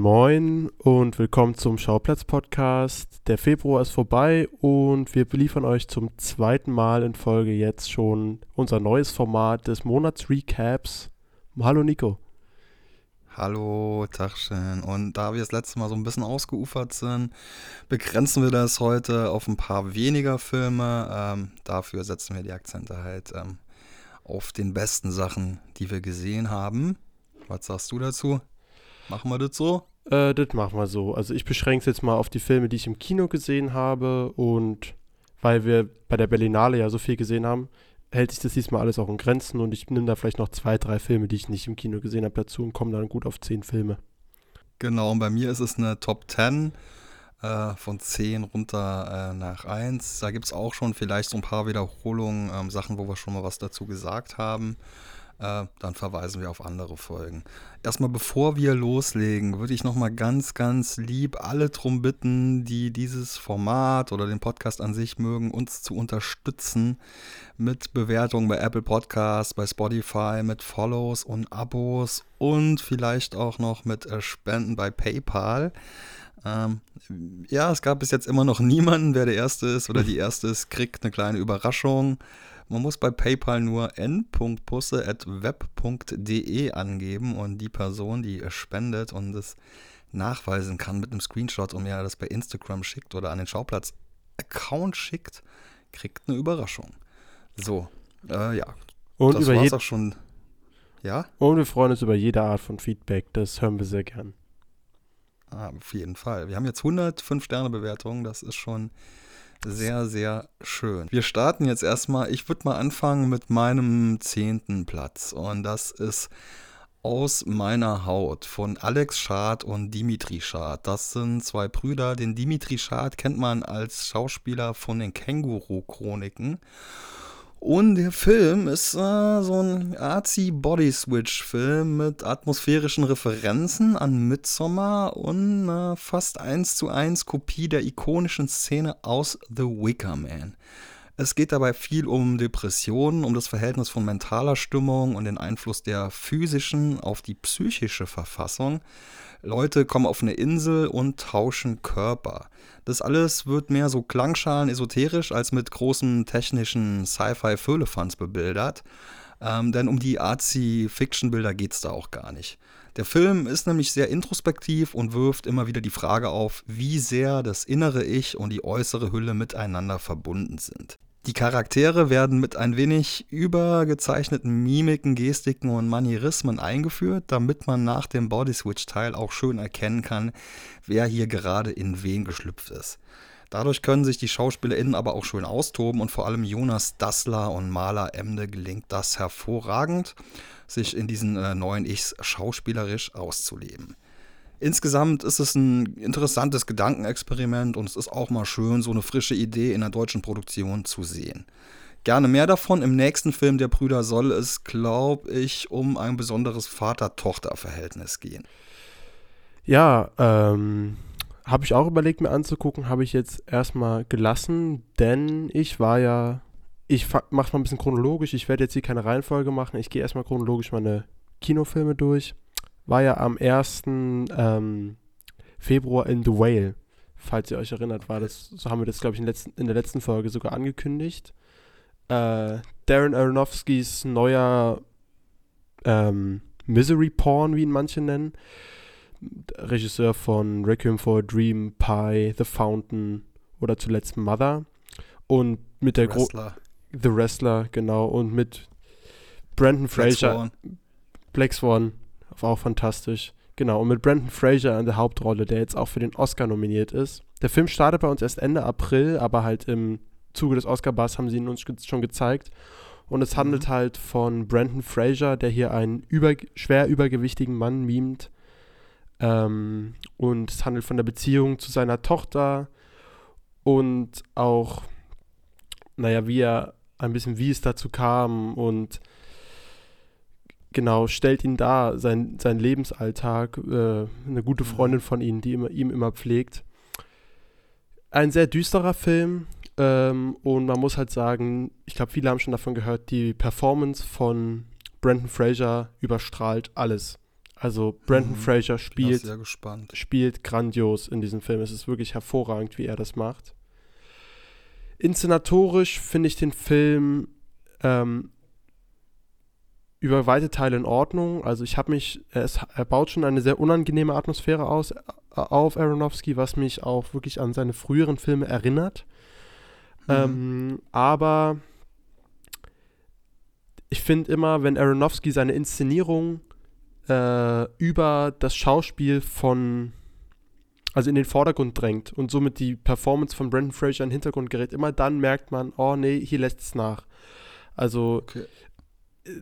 Moin, und willkommen zum Schauplatz-Podcast. Der Februar ist vorbei und wir beliefern euch zum zweiten Mal in Folge jetzt schon unser neues Format des Monats-Recaps. Hallo Nico. Hallo, Tagchen. Und da wir das letzte Mal so ein bisschen ausgeufert sind, begrenzen wir das heute auf ein paar weniger Filme. Ähm, dafür setzen wir die Akzente halt ähm, auf den besten Sachen, die wir gesehen haben. Was sagst du dazu? Machen wir das so? Äh, das machen wir so. Also ich beschränke es jetzt mal auf die Filme, die ich im Kino gesehen habe und weil wir bei der Berlinale ja so viel gesehen haben, hält sich das diesmal alles auch in Grenzen und ich nehme da vielleicht noch zwei, drei Filme, die ich nicht im Kino gesehen habe, dazu und komme dann gut auf zehn Filme. Genau, und bei mir ist es eine Top 10 äh, von 10 runter äh, nach 1. Da gibt es auch schon vielleicht so ein paar Wiederholungen, ähm, Sachen, wo wir schon mal was dazu gesagt haben äh, dann verweisen wir auf andere Folgen. Erstmal bevor wir loslegen, würde ich nochmal ganz, ganz lieb alle drum bitten, die dieses Format oder den Podcast an sich mögen, uns zu unterstützen mit Bewertungen bei Apple Podcasts, bei Spotify, mit Follows und Abos und vielleicht auch noch mit äh, Spenden bei PayPal. Ähm, ja, es gab bis jetzt immer noch niemanden, wer der Erste ist oder die Erste ist, kriegt eine kleine Überraschung. Man muss bei PayPal nur n.pusse.web.de angeben und die Person, die spendet und es nachweisen kann mit einem Screenshot und mir das bei Instagram schickt oder an den Schauplatz-Account schickt, kriegt eine Überraschung. So, äh, ja. Und das war es auch schon. Ja? Und wir freuen uns über jede Art von Feedback. Das hören wir sehr gern. Ah, auf jeden Fall. Wir haben jetzt 105 Sterne Bewertungen. Das ist schon sehr, sehr schön. Wir starten jetzt erstmal, ich würde mal anfangen mit meinem zehnten Platz. Und das ist aus meiner Haut von Alex Schad und Dimitri Schad. Das sind zwei Brüder. Den Dimitri Schad kennt man als Schauspieler von den Känguru-Chroniken. Und der Film ist äh, so ein artsy Body Switch Film mit atmosphärischen Referenzen an Midsommar und äh, fast eins zu eins Kopie der ikonischen Szene aus The Wicker Man. Es geht dabei viel um Depressionen, um das Verhältnis von mentaler Stimmung und den Einfluss der physischen auf die psychische Verfassung. Leute kommen auf eine Insel und tauschen Körper. Das alles wird mehr so klangschalen esoterisch als mit großen technischen Sci-Fi-Föhlefans bebildert. Ähm, denn um die Artsy-Fiction-Bilder geht es da auch gar nicht. Der Film ist nämlich sehr introspektiv und wirft immer wieder die Frage auf, wie sehr das innere Ich und die äußere Hülle miteinander verbunden sind. Die Charaktere werden mit ein wenig übergezeichneten Mimiken, Gestiken und Manierismen eingeführt, damit man nach dem Bodyswitch-Teil auch schön erkennen kann, wer hier gerade in wen geschlüpft ist. Dadurch können sich die SchauspielerInnen aber auch schön austoben und vor allem Jonas Dassler und Maler Emde gelingt das hervorragend, sich in diesen äh, neuen Ichs schauspielerisch auszuleben. Insgesamt ist es ein interessantes Gedankenexperiment und es ist auch mal schön, so eine frische Idee in der deutschen Produktion zu sehen. Gerne mehr davon. Im nächsten Film der Brüder soll es, glaube ich, um ein besonderes Vater-Tochter-Verhältnis gehen. Ja, ähm, habe ich auch überlegt, mir anzugucken, habe ich jetzt erstmal gelassen, denn ich war ja, ich mache mal ein bisschen chronologisch, ich werde jetzt hier keine Reihenfolge machen, ich gehe erstmal chronologisch meine Kinofilme durch war ja am 1. Ähm, Februar in The Whale. Falls ihr euch erinnert, war das, so haben wir das, glaube ich, in, letzten, in, der letzten Folge sogar angekündigt. Äh, Darren Aronofskis neuer ähm, Misery Porn, wie ihn manche nennen. Regisseur von Requiem for a Dream, Pie, The Fountain oder zuletzt Mother. Und mit der Gro The Wrestler, genau. Und mit Brandon Fraser. Black Swan war auch fantastisch. Genau, und mit Brandon Fraser in der Hauptrolle, der jetzt auch für den Oscar nominiert ist. Der Film startet bei uns erst Ende April, aber halt im Zuge des Oscar-Bars haben sie ihn uns schon gezeigt. Und es handelt mhm. halt von Brandon Fraser, der hier einen über, schwer übergewichtigen Mann mimt. Ähm, und es handelt von der Beziehung zu seiner Tochter und auch, naja, wie er, ein bisschen wie es dazu kam und genau, stellt ihn dar, sein, sein Lebensalltag, äh, eine gute mhm. Freundin von ihm, die immer, ihm immer pflegt. Ein sehr düsterer Film ähm, und man muss halt sagen, ich glaube, viele haben schon davon gehört, die Performance von Brandon Fraser überstrahlt alles. Also Brandon mhm. Fraser spielt, spielt grandios in diesem Film. Es ist wirklich hervorragend, wie er das macht. Inszenatorisch finde ich den Film ähm, über weite Teile in Ordnung. Also ich habe mich, er, er, baut schon eine sehr unangenehme Atmosphäre aus, äh, auf Aronofsky, was mich auch wirklich an seine früheren Filme erinnert. Mhm. Ähm, aber ich finde immer, wenn Aronofsky seine Inszenierung äh, über das Schauspiel von, also in den Vordergrund drängt und somit die Performance von Brandon Fraser in den Hintergrund gerät, immer dann merkt man, oh nee, hier lässt es nach. Also okay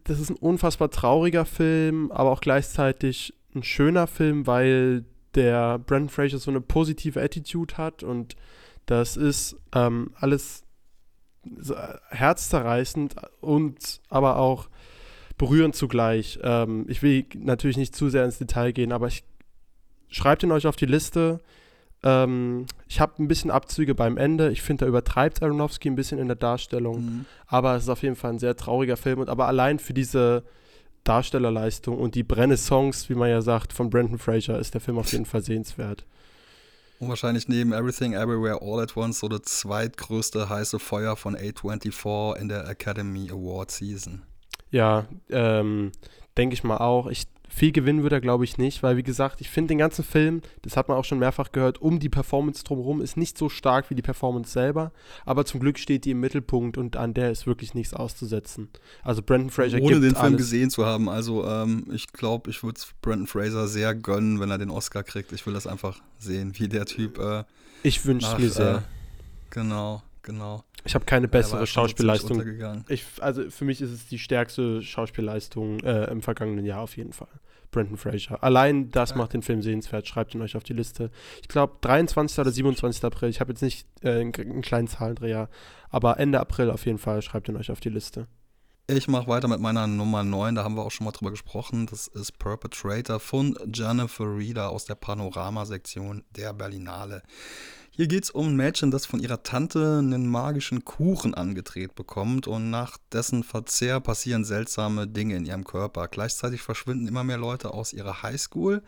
das ist ein unfassbar trauriger Film, aber auch gleichzeitig ein schöner Film, weil der Brandon Fraser so eine positive Attitude hat und das ist ähm, alles herzzerreißend und aber auch berührend zugleich. Ähm, ich will natürlich nicht zu sehr ins Detail gehen, aber ich schreibt ihn euch auf die Liste. Ähm, ich habe ein bisschen Abzüge beim Ende. Ich finde, da übertreibt Aronofsky ein bisschen in der Darstellung. Mhm. Aber es ist auf jeden Fall ein sehr trauriger Film. Und aber allein für diese Darstellerleistung und die Brenne-Songs, wie man ja sagt, von Brandon Fraser ist der Film auf jeden Fall sehenswert. Und wahrscheinlich neben Everything Everywhere All at Once so das zweitgrößte heiße Feuer von A24 in der Academy Award Season. Ja, ähm, denke ich mal auch. Ich viel gewinnen würde er, glaube ich, nicht, weil, wie gesagt, ich finde den ganzen Film, das hat man auch schon mehrfach gehört, um die Performance drumherum ist nicht so stark wie die Performance selber, aber zum Glück steht die im Mittelpunkt und an der ist wirklich nichts auszusetzen. Also Brandon Fraser Ohne den Film alles. gesehen zu haben, also ähm, ich glaube, ich würde es Brandon Fraser sehr gönnen, wenn er den Oscar kriegt. Ich will das einfach sehen, wie der Typ. Äh, ich wünsche es mir sehr. Äh, genau, genau. Ich habe keine bessere Schauspielleistung. Ich, also für mich ist es die stärkste Schauspielleistung äh, im vergangenen Jahr auf jeden Fall. Brandon Fraser. Allein das ja. macht den Film sehenswert. Schreibt ihn euch auf die Liste. Ich glaube 23. oder 27. April. Ich habe jetzt nicht äh, einen, einen kleinen Zahlendreher, aber Ende April auf jeden Fall. Schreibt ihn euch auf die Liste. Ich mache weiter mit meiner Nummer 9, da haben wir auch schon mal drüber gesprochen. Das ist Perpetrator von Jennifer Reeder aus der Panorama-Sektion der Berlinale. Hier geht es um ein Mädchen, das von ihrer Tante einen magischen Kuchen angedreht bekommt und nach dessen Verzehr passieren seltsame Dinge in ihrem Körper. Gleichzeitig verschwinden immer mehr Leute aus ihrer Highschool,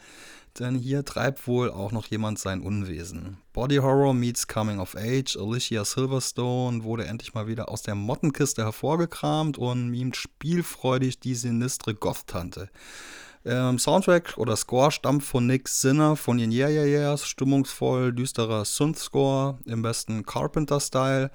denn hier treibt wohl auch noch jemand sein Unwesen. Body Horror meets Coming of Age. Alicia Silverstone wurde endlich mal wieder aus der Mottenkiste hervorgekramt und mimt spielfreudig die sinistre Goth-Tante. Ähm, Soundtrack oder Score stammt von Nick Sinner von den Yeah Yeah Yeahs. Stimmungsvoll, düsterer Synth-Score im besten Carpenter-Style.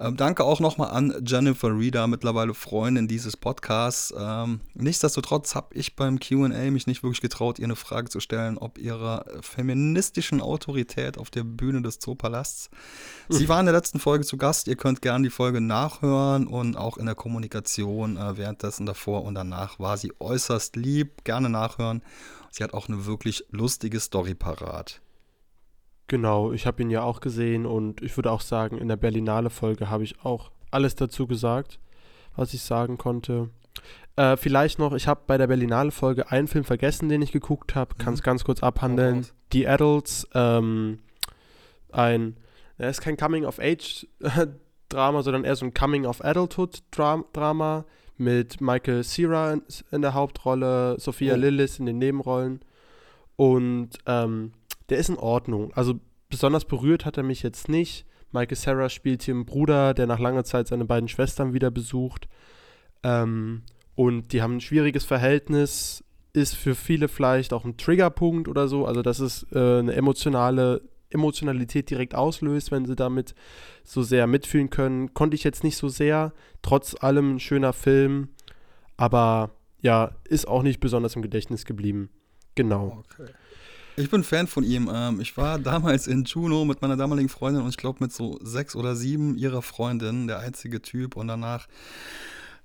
Ähm, danke auch nochmal an Jennifer Reeder, mittlerweile Freundin dieses Podcasts. Ähm, nichtsdestotrotz habe ich beim QA mich nicht wirklich getraut, ihr eine Frage zu stellen, ob ihrer feministischen Autorität auf der Bühne des Zoopalasts. Mhm. Sie war in der letzten Folge zu Gast. Ihr könnt gerne die Folge nachhören und auch in der Kommunikation äh, währenddessen davor und danach war sie äußerst lieb. Gerne nachhören. Sie hat auch eine wirklich lustige Story parat. Genau, ich habe ihn ja auch gesehen und ich würde auch sagen, in der Berlinale-Folge habe ich auch alles dazu gesagt, was ich sagen konnte. Äh, vielleicht noch, ich habe bei der Berlinale-Folge einen Film vergessen, den ich geguckt habe, kann es mhm. ganz kurz abhandeln. Oh, The Adults, ähm, ein, er ist kein Coming-of-Age-Drama, sondern eher so ein Coming-of-Adulthood-Drama mit Michael Cera in, in der Hauptrolle, Sophia oh. Lillis in den Nebenrollen und ähm, der ist in Ordnung. Also besonders berührt hat er mich jetzt nicht. Michael Sarah spielt hier einen Bruder, der nach langer Zeit seine beiden Schwestern wieder besucht. Ähm, und die haben ein schwieriges Verhältnis, ist für viele vielleicht auch ein Triggerpunkt oder so. Also, dass es äh, eine emotionale Emotionalität direkt auslöst, wenn sie damit so sehr mitfühlen können. Konnte ich jetzt nicht so sehr. Trotz allem ein schöner Film. Aber ja, ist auch nicht besonders im Gedächtnis geblieben. Genau. Okay. Ich bin Fan von ihm. Ähm, ich war damals in Juno mit meiner damaligen Freundin und ich glaube mit so sechs oder sieben ihrer Freundinnen, der einzige Typ. Und danach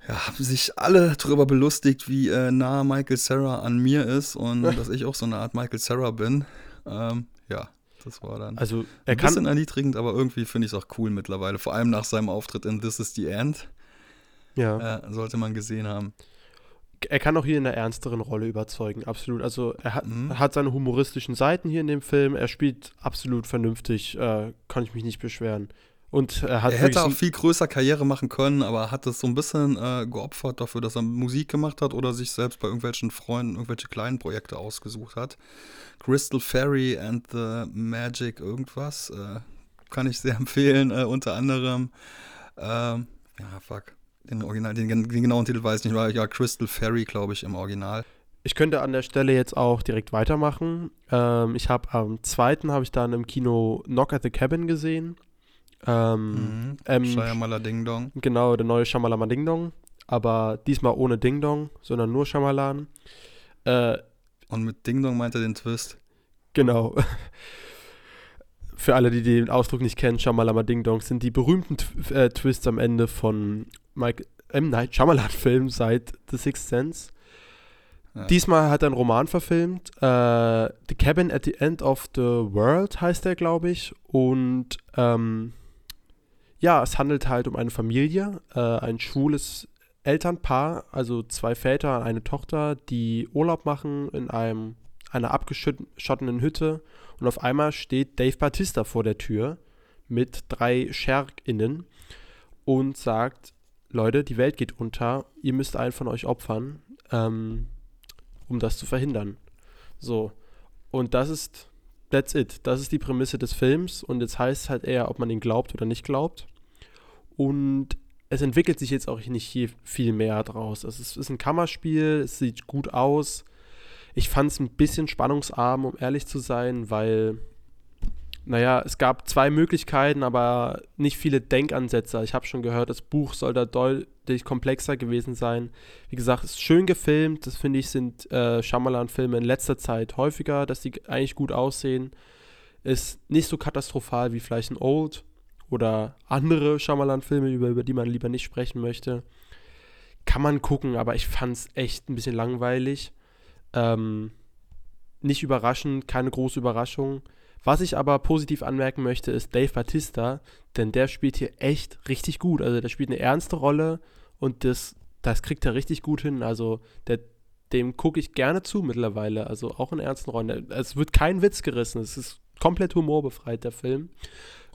ja, haben sich alle darüber belustigt, wie äh, nah Michael Sarah an mir ist und dass ich auch so eine Art Michael Sarah bin. Ähm, ja, das war dann also, er ein bisschen erniedrigend, aber irgendwie finde ich es auch cool mittlerweile. Vor allem nach seinem Auftritt in This is the End. Ja. Äh, sollte man gesehen haben er kann auch hier in der ernsteren Rolle überzeugen, absolut. Also er hat, mhm. hat seine humoristischen Seiten hier in dem Film. Er spielt absolut vernünftig, äh, kann ich mich nicht beschweren. Und er hat er hätte auch viel größer Karriere machen können, aber hat es so ein bisschen äh, geopfert dafür, dass er Musik gemacht hat oder sich selbst bei irgendwelchen Freunden irgendwelche kleinen Projekte ausgesucht hat. Crystal Fairy and the Magic irgendwas äh, kann ich sehr empfehlen, äh, unter anderem. Ähm, ja, fuck. Den, Original, den, den, genauen Titel weiß ich nicht, war ja Crystal Fairy, glaube ich, im Original. Ich könnte an der Stelle jetzt auch direkt weitermachen. Ähm, ich habe am zweiten habe ich dann im Kino Knock at the Cabin gesehen. Ähm, mhm. ähm, Shyamala Ding Dong. Genau, der neue Shamalama Ding Dong. Aber diesmal ohne Ding Dong, sondern nur Shamalan. Äh, Und mit Ding Dong meint er den Twist. Genau. Für alle, die den Ausdruck nicht kennen, Shamalama Ding Dong sind die berühmten Tw äh, Twists am Ende von Mike M. Night Shyamalan-Film seit The Sixth Sense. Ja. Diesmal hat er einen Roman verfilmt. Äh, the Cabin at the End of the World heißt er, glaube ich. Und ähm, ja, es handelt halt um eine Familie, äh, ein schwules Elternpaar, also zwei Väter und eine Tochter, die Urlaub machen in einem, einer abgeschotteten Hütte. Und auf einmal steht Dave Batista vor der Tür mit drei SchergInnen und sagt, Leute, die Welt geht unter, ihr müsst einen von euch opfern, ähm, um das zu verhindern. So. Und das ist that's it. Das ist die Prämisse des Films und jetzt heißt es halt eher, ob man ihn glaubt oder nicht glaubt. Und es entwickelt sich jetzt auch nicht viel mehr draus. Es ist, ist ein Kammerspiel, es sieht gut aus. Ich fand es ein bisschen spannungsarm, um ehrlich zu sein, weil naja, es gab zwei Möglichkeiten, aber nicht viele Denkansätze. Ich habe schon gehört, das Buch soll da deutlich komplexer gewesen sein. Wie gesagt, es ist schön gefilmt. Das finde ich, sind äh, Shyamalan-Filme in letzter Zeit häufiger, dass die eigentlich gut aussehen. Ist nicht so katastrophal wie vielleicht ein Old oder andere Shyamalan-Filme, über, über die man lieber nicht sprechen möchte. Kann man gucken, aber ich fand es echt ein bisschen langweilig. Ähm, nicht überraschend, keine große Überraschung. Was ich aber positiv anmerken möchte, ist Dave Batista, denn der spielt hier echt richtig gut. Also der spielt eine ernste Rolle und das, das kriegt er richtig gut hin. Also der, dem gucke ich gerne zu mittlerweile, also auch in ernsten Rollen. Es wird kein Witz gerissen, es ist komplett humorbefreit, der Film.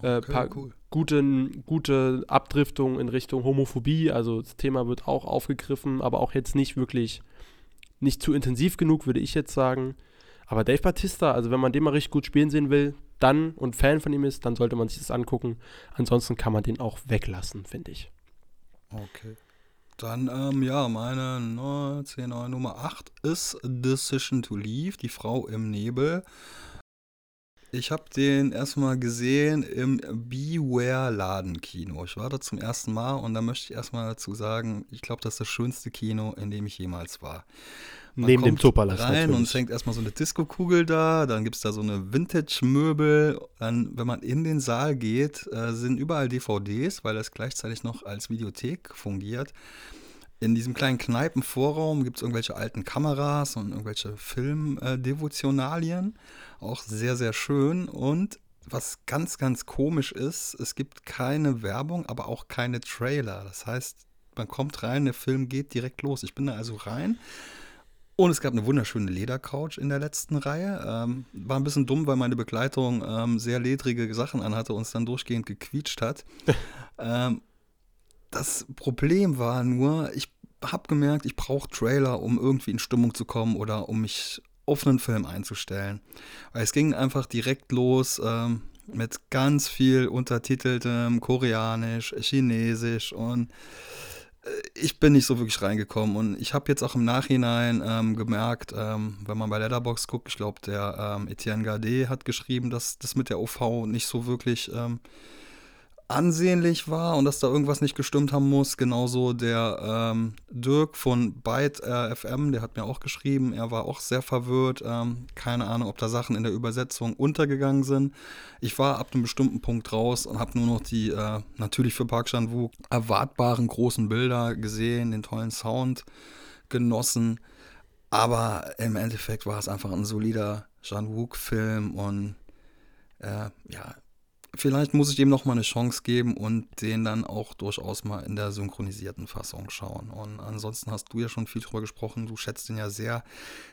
Äh, okay, äh, paar cool. gute, gute Abdriftungen in Richtung Homophobie, also das Thema wird auch aufgegriffen, aber auch jetzt nicht wirklich, nicht zu intensiv genug, würde ich jetzt sagen. Aber Dave Batista, also wenn man den mal richtig gut spielen sehen will, dann und Fan von ihm ist, dann sollte man sich das angucken. Ansonsten kann man den auch weglassen, finde ich. Okay. Dann, ähm, ja, meine no, 10, Nummer 8 ist Decision to Leave, die Frau im Nebel. Ich habe den erstmal gesehen im Beware Ladenkino. Ich war da zum ersten Mal und da möchte ich erstmal dazu sagen, ich glaube, das ist das schönste Kino, in dem ich jemals war. Man Neben dem Zoopalast. Rein natürlich. und es hängt erstmal so eine Disco-Kugel da, dann gibt es da so eine Vintage-Möbel. Dann, wenn man in den Saal geht, äh, sind überall DVDs, weil das gleichzeitig noch als Videothek fungiert. In diesem kleinen Kneipenvorraum gibt es irgendwelche alten Kameras und irgendwelche Filmdevotionalien. Auch sehr, sehr schön. Und was ganz, ganz komisch ist, es gibt keine Werbung, aber auch keine Trailer. Das heißt, man kommt rein, der Film geht direkt los. Ich bin da also rein und es gab eine wunderschöne Ledercouch in der letzten Reihe. Ähm, war ein bisschen dumm, weil meine Begleitung ähm, sehr ledrige Sachen anhatte und es dann durchgehend gequietscht hat. ähm, das Problem war nur, ich habe gemerkt, ich brauche Trailer, um irgendwie in Stimmung zu kommen oder um mich auf einen Film einzustellen. Weil es ging einfach direkt los ähm, mit ganz viel untertiteltem Koreanisch, Chinesisch und äh, ich bin nicht so wirklich reingekommen und ich habe jetzt auch im Nachhinein ähm, gemerkt, ähm, wenn man bei Letterbox guckt, ich glaube, der ähm, Etienne Gardet hat geschrieben, dass das mit der OV nicht so wirklich ähm, ansehnlich war und dass da irgendwas nicht gestimmt haben muss. Genauso der ähm, Dirk von Byte äh, FM, der hat mir auch geschrieben, er war auch sehr verwirrt. Ähm, keine Ahnung, ob da Sachen in der Übersetzung untergegangen sind. Ich war ab einem bestimmten Punkt raus und habe nur noch die, äh, natürlich für Park Chan-wook, erwartbaren großen Bilder gesehen, den tollen Sound genossen. Aber im Endeffekt war es einfach ein solider Chan-wook-Film und äh, ja, vielleicht muss ich dem noch mal eine Chance geben und den dann auch durchaus mal in der synchronisierten Fassung schauen. Und ansonsten hast du ja schon viel drüber gesprochen, du schätzt ihn ja sehr.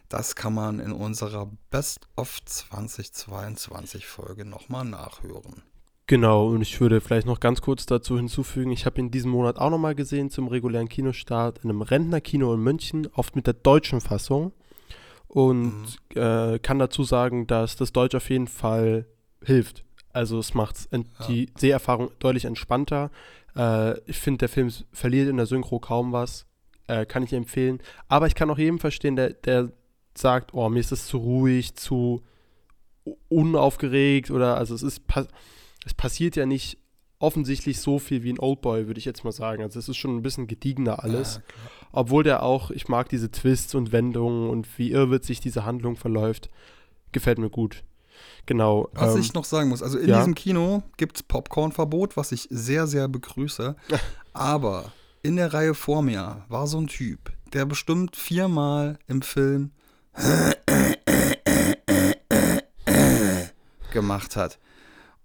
Das kann man in unserer Best of 2022 Folge noch mal nachhören. Genau, und ich würde vielleicht noch ganz kurz dazu hinzufügen, ich habe ihn diesen Monat auch nochmal gesehen zum regulären Kinostart in einem Rentnerkino in München, oft mit der deutschen Fassung. Und mhm. äh, kann dazu sagen, dass das Deutsch auf jeden Fall hilft. Also es macht die Seherfahrung deutlich entspannter. Äh, ich finde, der Film verliert in der Synchro kaum was. Äh, kann ich empfehlen. Aber ich kann auch jedem verstehen, der, der sagt, oh, mir ist das zu ruhig, zu unaufgeregt oder also es ist es passiert ja nicht offensichtlich so viel wie ein Oldboy, würde ich jetzt mal sagen. Also es ist schon ein bisschen gediegener alles. Ja, Obwohl der auch, ich mag diese Twists und Wendungen und wie irrwitzig diese Handlung verläuft. Gefällt mir gut. Genau. Was ähm, ich noch sagen muss, also in ja. diesem Kino gibt es Popcorn-Verbot, was ich sehr, sehr begrüße. Aber in der Reihe vor mir war so ein Typ, der bestimmt viermal im Film gemacht hat.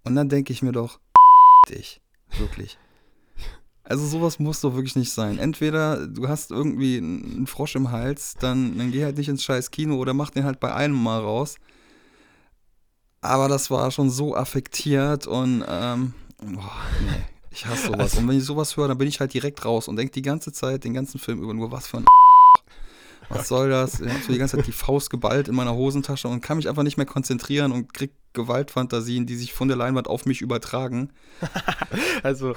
Und dann denke ich mir doch, dich. Wirklich. Also sowas muss doch wirklich nicht sein. Entweder du hast irgendwie einen Frosch im Hals, dann, dann geh halt nicht ins scheiß Kino oder mach den halt bei einem Mal raus. Aber das war schon so affektiert und ähm, boah, nee, ich hasse sowas. Also, und wenn ich sowas höre, dann bin ich halt direkt raus und denke die ganze Zeit, den ganzen Film über nur, was für ein was soll das? Ich habe so die ganze Zeit die Faust geballt in meiner Hosentasche und kann mich einfach nicht mehr konzentrieren und krieg Gewaltfantasien, die sich von der Leinwand auf mich übertragen. also,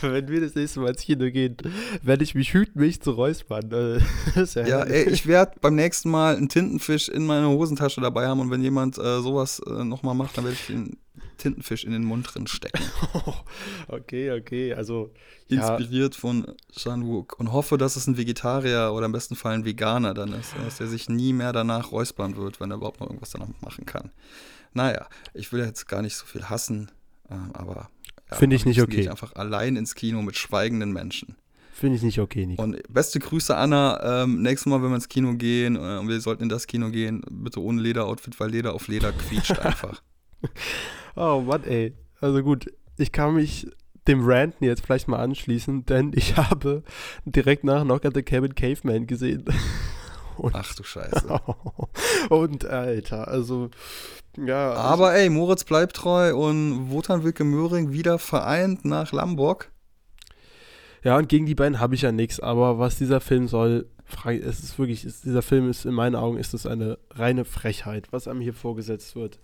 wenn wir das nächste Mal ins Kino gehen, werde ich mich hüten, mich zu räuspern. Äh, ja, ja ey, ich werde beim nächsten Mal einen Tintenfisch in meiner Hosentasche dabei haben und wenn jemand äh, sowas äh, nochmal macht, dann werde ich den Tintenfisch in den Mund drin stecken. okay, okay, also. Inspiriert ja. von Shan Wook und hoffe, dass es ein Vegetarier oder im besten Fall ein Veganer dann ist, dass er sich nie mehr danach räuspern wird, wenn er überhaupt noch irgendwas danach machen kann. Naja, ich will jetzt gar nicht so viel hassen, ähm, aber. Ja, Finde ich nicht okay. Gehe ich einfach allein ins Kino mit schweigenden Menschen. Finde ich nicht okay, Nico. Und beste Grüße, Anna. Ähm, nächstes Mal, wenn wir ins Kino gehen äh, und wir sollten in das Kino gehen, bitte ohne Lederoutfit, weil Leder auf Leder quietscht einfach. oh Mann, ey. Also gut, ich kann mich dem Ranten jetzt vielleicht mal anschließen, denn ich habe direkt nach Knock at the Cabin Caveman gesehen. Und, Ach du Scheiße. und Alter, also ja. Aber ey, Moritz bleibt treu und Wotan Wilke Möhring wieder vereint nach Lamborg. Ja, und gegen die beiden habe ich ja nichts, aber was dieser Film soll, es ist wirklich, ist, dieser Film ist in meinen Augen ist es eine reine Frechheit, was einem hier vorgesetzt wird.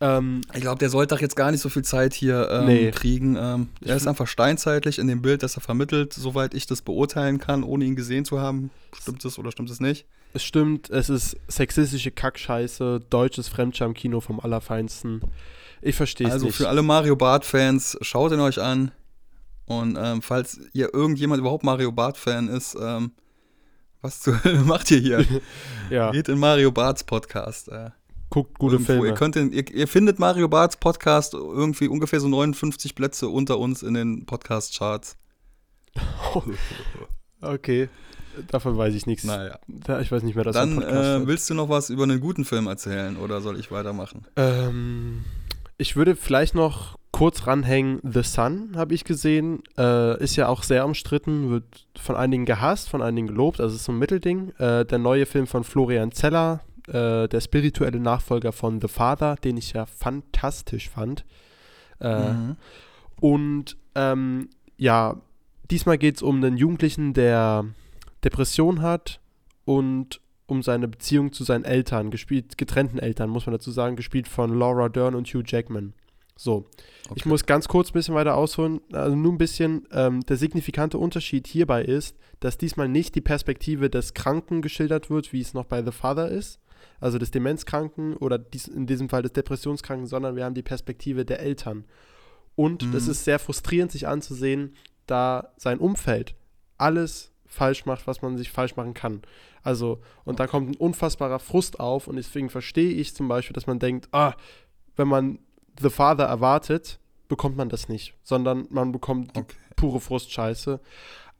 Ähm, ich glaube, der sollte doch jetzt gar nicht so viel Zeit hier ähm, nee. kriegen. Ähm, er ist einfach steinzeitlich in dem Bild, das er vermittelt, soweit ich das beurteilen kann, ohne ihn gesehen zu haben. Stimmt es oder stimmt es nicht? Es stimmt, es ist sexistische Kackscheiße, deutsches Fremdscham-Kino vom Allerfeinsten. Ich verstehe es also nicht. Also für alle Mario Bart-Fans, schaut ihn euch an. Und ähm, falls ihr irgendjemand überhaupt Mario Bart-Fan ist, ähm, was zu, macht ihr hier? ja. Geht in Mario Barts Podcast. Äh, Guckt gute Irgendwo. Filme. Ihr, könnt den, ihr, ihr, findet Mario Barts Podcast irgendwie ungefähr so 59 Plätze unter uns in den Podcast-Charts. okay. Davon weiß ich nichts. Naja. Ich weiß nicht mehr, dass Dann äh, willst du noch was über einen guten Film erzählen oder soll ich weitermachen? Ähm, ich würde vielleicht noch kurz ranhängen. The Sun habe ich gesehen. Äh, ist ja auch sehr umstritten, wird von einigen gehasst, von einigen gelobt. Also ist so ein Mittelding. Äh, der neue Film von Florian Zeller, äh, der spirituelle Nachfolger von The Father, den ich ja fantastisch fand. Äh, mhm. Und ähm, ja, diesmal geht es um einen Jugendlichen, der Depression hat und um seine Beziehung zu seinen Eltern, gespielt, getrennten Eltern, muss man dazu sagen, gespielt von Laura Dern und Hugh Jackman. So, okay. ich muss ganz kurz ein bisschen weiter ausholen, also nur ein bisschen. Ähm, der signifikante Unterschied hierbei ist, dass diesmal nicht die Perspektive des Kranken geschildert wird, wie es noch bei The Father ist, also des Demenzkranken oder dies, in diesem Fall des Depressionskranken, sondern wir haben die Perspektive der Eltern. Und mhm. das ist sehr frustrierend, sich anzusehen, da sein Umfeld alles falsch macht, was man sich falsch machen kann. Also, und da kommt ein unfassbarer Frust auf und deswegen verstehe ich zum Beispiel, dass man denkt, ah, wenn man The Father erwartet, bekommt man das nicht, sondern man bekommt okay. pure Frustscheiße.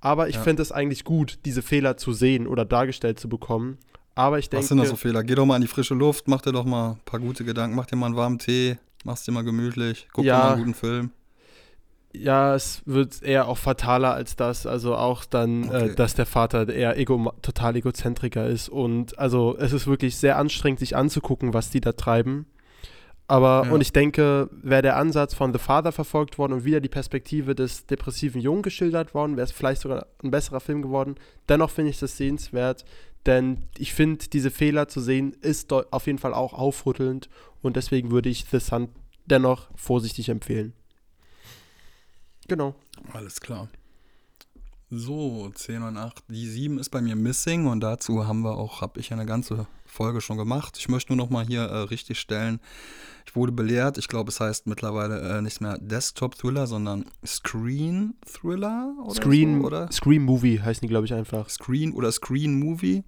Aber ich ja. fände es eigentlich gut, diese Fehler zu sehen oder dargestellt zu bekommen. Aber ich denke. Was sind das so Fehler? Geh doch mal in die frische Luft, mach dir doch mal ein paar gute Gedanken, mach dir mal einen warmen Tee, mach's dir mal gemütlich, guck ja, dir mal einen guten Film ja, es wird eher auch fataler als das. Also auch dann, äh, okay. äh, dass der Vater eher ego, total egozentriker ist. Und also es ist wirklich sehr anstrengend, sich anzugucken, was die da treiben. Aber, ja. und ich denke, wäre der Ansatz von The Father verfolgt worden und wieder die Perspektive des depressiven Jungen geschildert worden, wäre es vielleicht sogar ein besserer Film geworden. Dennoch finde ich das sehenswert, denn ich finde, diese Fehler zu sehen, ist auf jeden Fall auch aufrüttelnd und deswegen würde ich The Sun dennoch vorsichtig empfehlen. Genau. Alles klar. So, 10 und 8. Die 7 ist bei mir missing und dazu haben wir auch, habe ich eine ganze Folge schon gemacht. Ich möchte nur noch mal hier äh, richtig stellen. Ich wurde belehrt, ich glaube, es heißt mittlerweile äh, nicht mehr Desktop Thriller, sondern Screen Thriller oder Screen, so, oder? Screen Movie heißen die, glaube ich, einfach. Screen oder Screen Movie.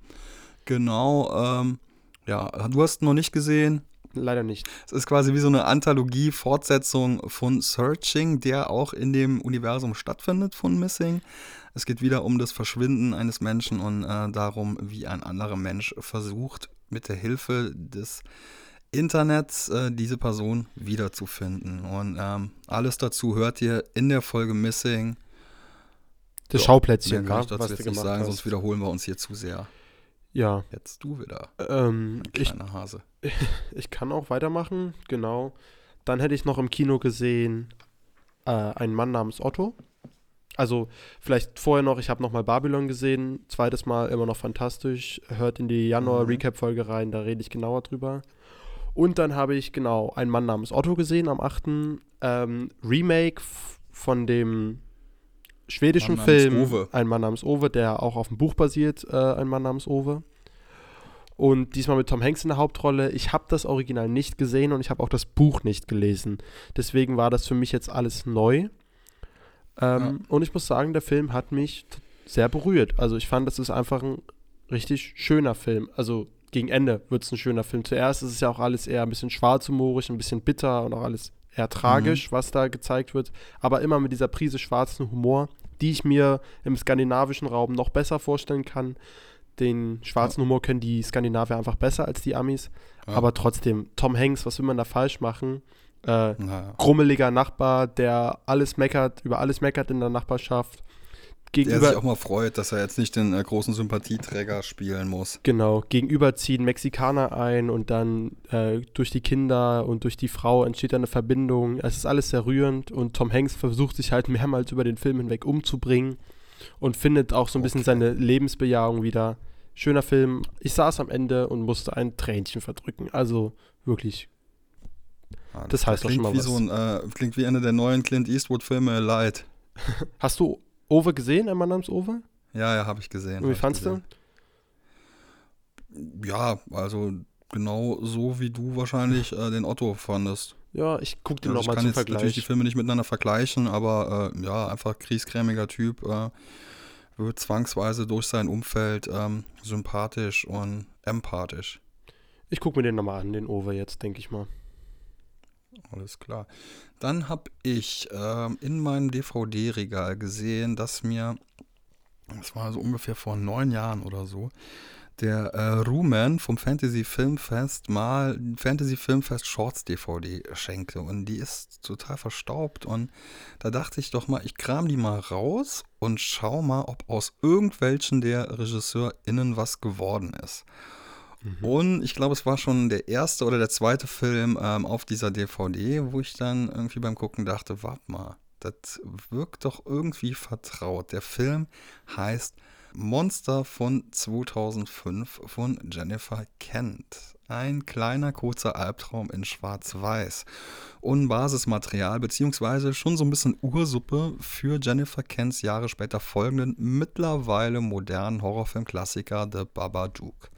Genau. Ähm, ja, du hast noch nicht gesehen leider nicht. Es ist quasi wie so eine Anthologie, Fortsetzung von Searching, der auch in dem Universum stattfindet von Missing. Es geht wieder um das Verschwinden eines Menschen und äh, darum, wie ein anderer Mensch versucht, mit der Hilfe des Internets äh, diese Person wiederzufinden. Und ähm, alles dazu hört ihr in der Folge Missing. Das ja, Schauplätzchen, ja, ich dazu was jetzt nicht sagen, hast. sonst wiederholen wir uns hier zu sehr. Ja. Jetzt du wieder. Ähm, ein kleiner ich, Hase. Ich kann auch weitermachen, genau. Dann hätte ich noch im Kino gesehen äh, einen Mann namens Otto. Also vielleicht vorher noch, ich habe noch mal Babylon gesehen, zweites Mal immer noch fantastisch. Hört in die Januar-Recap-Folge rein, da rede ich genauer drüber. Und dann habe ich genau einen Mann namens Otto gesehen am 8. Ähm, Remake von dem schwedischen Mann Film Ove. Ein Mann namens Ove, der auch auf dem Buch basiert, äh, Ein Mann namens Ove. Und diesmal mit Tom Hanks in der Hauptrolle. Ich habe das Original nicht gesehen und ich habe auch das Buch nicht gelesen. Deswegen war das für mich jetzt alles neu. Ähm, ja. Und ich muss sagen, der Film hat mich sehr berührt. Also ich fand, das ist einfach ein richtig schöner Film. Also gegen Ende wird es ein schöner Film. Zuerst ist es ja auch alles eher ein bisschen schwarzhumorig, ein bisschen bitter und auch alles eher tragisch, mhm. was da gezeigt wird, aber immer mit dieser Prise schwarzen Humor, die ich mir im skandinavischen Raum noch besser vorstellen kann. Den schwarzen ja. Humor können die Skandinavier einfach besser als die Amis. Ja. Aber trotzdem, Tom Hanks, was will man da falsch machen? Äh, naja. Grummeliger Nachbar, der alles meckert, über alles meckert in der Nachbarschaft gegenüber. Der sich auch mal freut, dass er jetzt nicht den äh, großen Sympathieträger spielen muss. Genau, gegenüber ziehen Mexikaner ein und dann äh, durch die Kinder und durch die Frau entsteht eine Verbindung. Es ist alles sehr rührend und Tom Hanks versucht sich halt mehrmals über den Film hinweg umzubringen und findet auch so ein bisschen seine Lebensbejahung wieder. Schöner Film. Ich saß am Ende und musste ein Tränchen verdrücken. Also wirklich. Ah, das, das heißt doch schon mal wie was. So ein, äh, klingt wie einer der neuen Clint Eastwood-Filme Light. Hast du Ove gesehen, ein Mann namens Ove? Ja, ja, habe ich gesehen. Und wie fandest du? Ja, also genau so, wie du wahrscheinlich äh, den Otto fandest. Ja, ich gucke den also nochmal zum Vergleich. Ich kann natürlich die Filme nicht miteinander vergleichen, aber äh, ja, einfach kriegskrämiger Typ. Äh, wird zwangsweise durch sein Umfeld ähm, sympathisch und empathisch. Ich gucke mir den nochmal an, den Over jetzt, denke ich mal. Alles klar. Dann habe ich ähm, in meinem DVD-Regal gesehen, dass mir, das war so ungefähr vor neun Jahren oder so, der äh, Ruman vom Fantasy Filmfest mal Fantasy Filmfest Shorts DVD schenkte und die ist total verstaubt und da dachte ich doch mal, ich kram die mal raus und schau mal, ob aus irgendwelchen der RegisseurInnen was geworden ist. Mhm. Und ich glaube, es war schon der erste oder der zweite Film ähm, auf dieser DVD, wo ich dann irgendwie beim Gucken dachte, warte mal, das wirkt doch irgendwie vertraut. Der Film heißt Monster von 2005 von Jennifer Kent. Ein kleiner, kurzer Albtraum in Schwarz-Weiß. Und Basismaterial, beziehungsweise schon so ein bisschen Ursuppe für Jennifer Kents Jahre später folgenden, mittlerweile modernen Horrorfilm-Klassiker The Babadook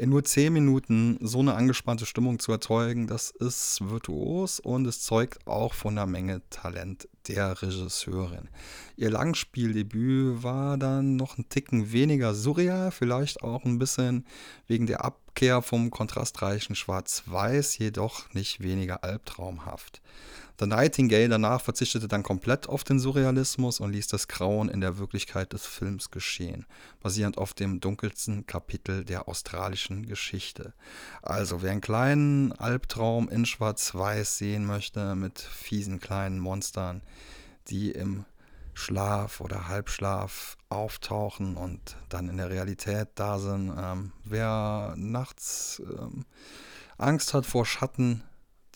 in nur 10 Minuten so eine angespannte Stimmung zu erzeugen, das ist virtuos und es zeugt auch von der Menge Talent der Regisseurin. Ihr Langspieldebüt war dann noch ein Ticken weniger surreal, vielleicht auch ein bisschen wegen der Abkehr vom kontrastreichen Schwarz-Weiß, jedoch nicht weniger albtraumhaft. The Nightingale danach verzichtete dann komplett auf den Surrealismus und ließ das Grauen in der Wirklichkeit des Films geschehen, basierend auf dem dunkelsten Kapitel der australischen Geschichte. Also wer einen kleinen Albtraum in Schwarz-Weiß sehen möchte mit fiesen kleinen Monstern, die im Schlaf oder Halbschlaf auftauchen und dann in der Realität da sind. Ähm, wer nachts ähm, Angst hat vor Schatten,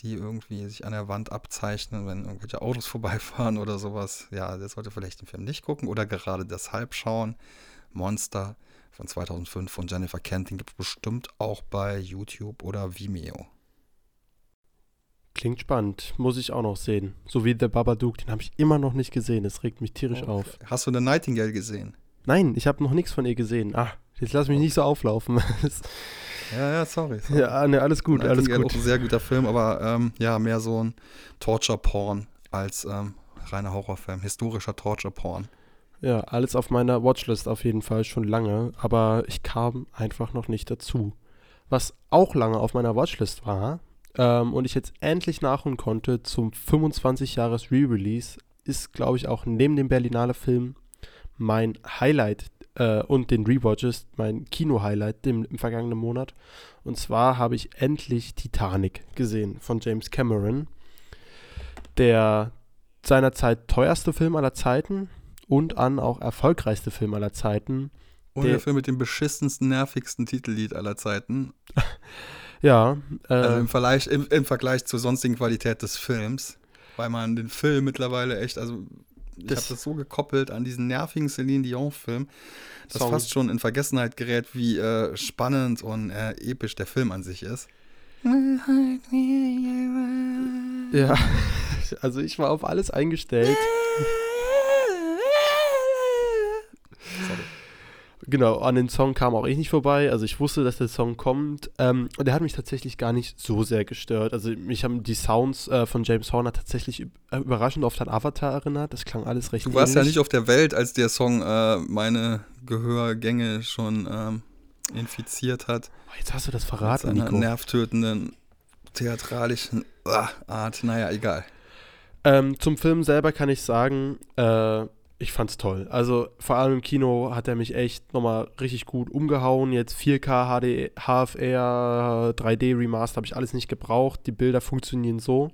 die irgendwie sich an der Wand abzeichnen, wenn irgendwelche Autos vorbeifahren oder sowas. Ja, der sollte vielleicht den Film nicht gucken oder gerade deshalb schauen. Monster von 2005 von Jennifer Kent, den gibt es bestimmt auch bei YouTube oder Vimeo. Klingt spannend, muss ich auch noch sehen. So wie The Babadook, den habe ich immer noch nicht gesehen. Das regt mich tierisch okay. auf. Hast du The Nightingale gesehen? Nein, ich habe noch nichts von ihr gesehen. Ah, jetzt lass mich nicht so auflaufen. ja, ja, sorry. sorry. Ja, ne, alles gut, alles gut. Auch ein sehr guter Film, aber ähm, ja, mehr so ein Torture-Porn als ähm, reiner Horrorfilm, historischer Torture-Porn. Ja, alles auf meiner Watchlist auf jeden Fall schon lange, aber ich kam einfach noch nicht dazu. Was auch lange auf meiner Watchlist war, ähm, und ich jetzt endlich nachholen konnte zum 25 Jahres Re-Release, ist, glaube ich, auch neben dem Berlinale Film mein Highlight äh, und den Rewatches, mein Kino-Highlight im, im vergangenen Monat. Und zwar habe ich endlich Titanic gesehen von James Cameron. Der seinerzeit teuerste Film aller Zeiten und an auch erfolgreichste Film aller Zeiten. Und der, der Film mit dem beschissensten, nervigsten Titellied aller Zeiten. Ja. Äh, also im Vergleich, im, im, Vergleich zur sonstigen Qualität des Films, weil man den Film mittlerweile echt, also ich habe das so gekoppelt an diesen nervigen Celine Dion-Film, dass Song. fast schon in Vergessenheit gerät, wie äh, spannend und äh, episch der Film an sich ist. Ja, also ich war auf alles eingestellt. Genau, an den Song kam auch ich nicht vorbei. Also ich wusste, dass der Song kommt. Ähm, und der hat mich tatsächlich gar nicht so sehr gestört. Also mich haben die Sounds äh, von James Horner tatsächlich äh, überraschend oft an Avatar erinnert. Das klang alles recht Du warst ähnlich. ja nicht auf der Welt, als der Song äh, meine Gehörgänge schon ähm, infiziert hat. Oh, jetzt hast du das verraten, Mit Nico. nervtötenden, theatralischen uh, Art. Naja, egal. Ähm, zum Film selber kann ich sagen, äh, ich fand's toll. Also vor allem im Kino hat er mich echt nochmal richtig gut umgehauen. Jetzt 4K, HD, HFR, 3D Remaster habe ich alles nicht gebraucht. Die Bilder funktionieren so.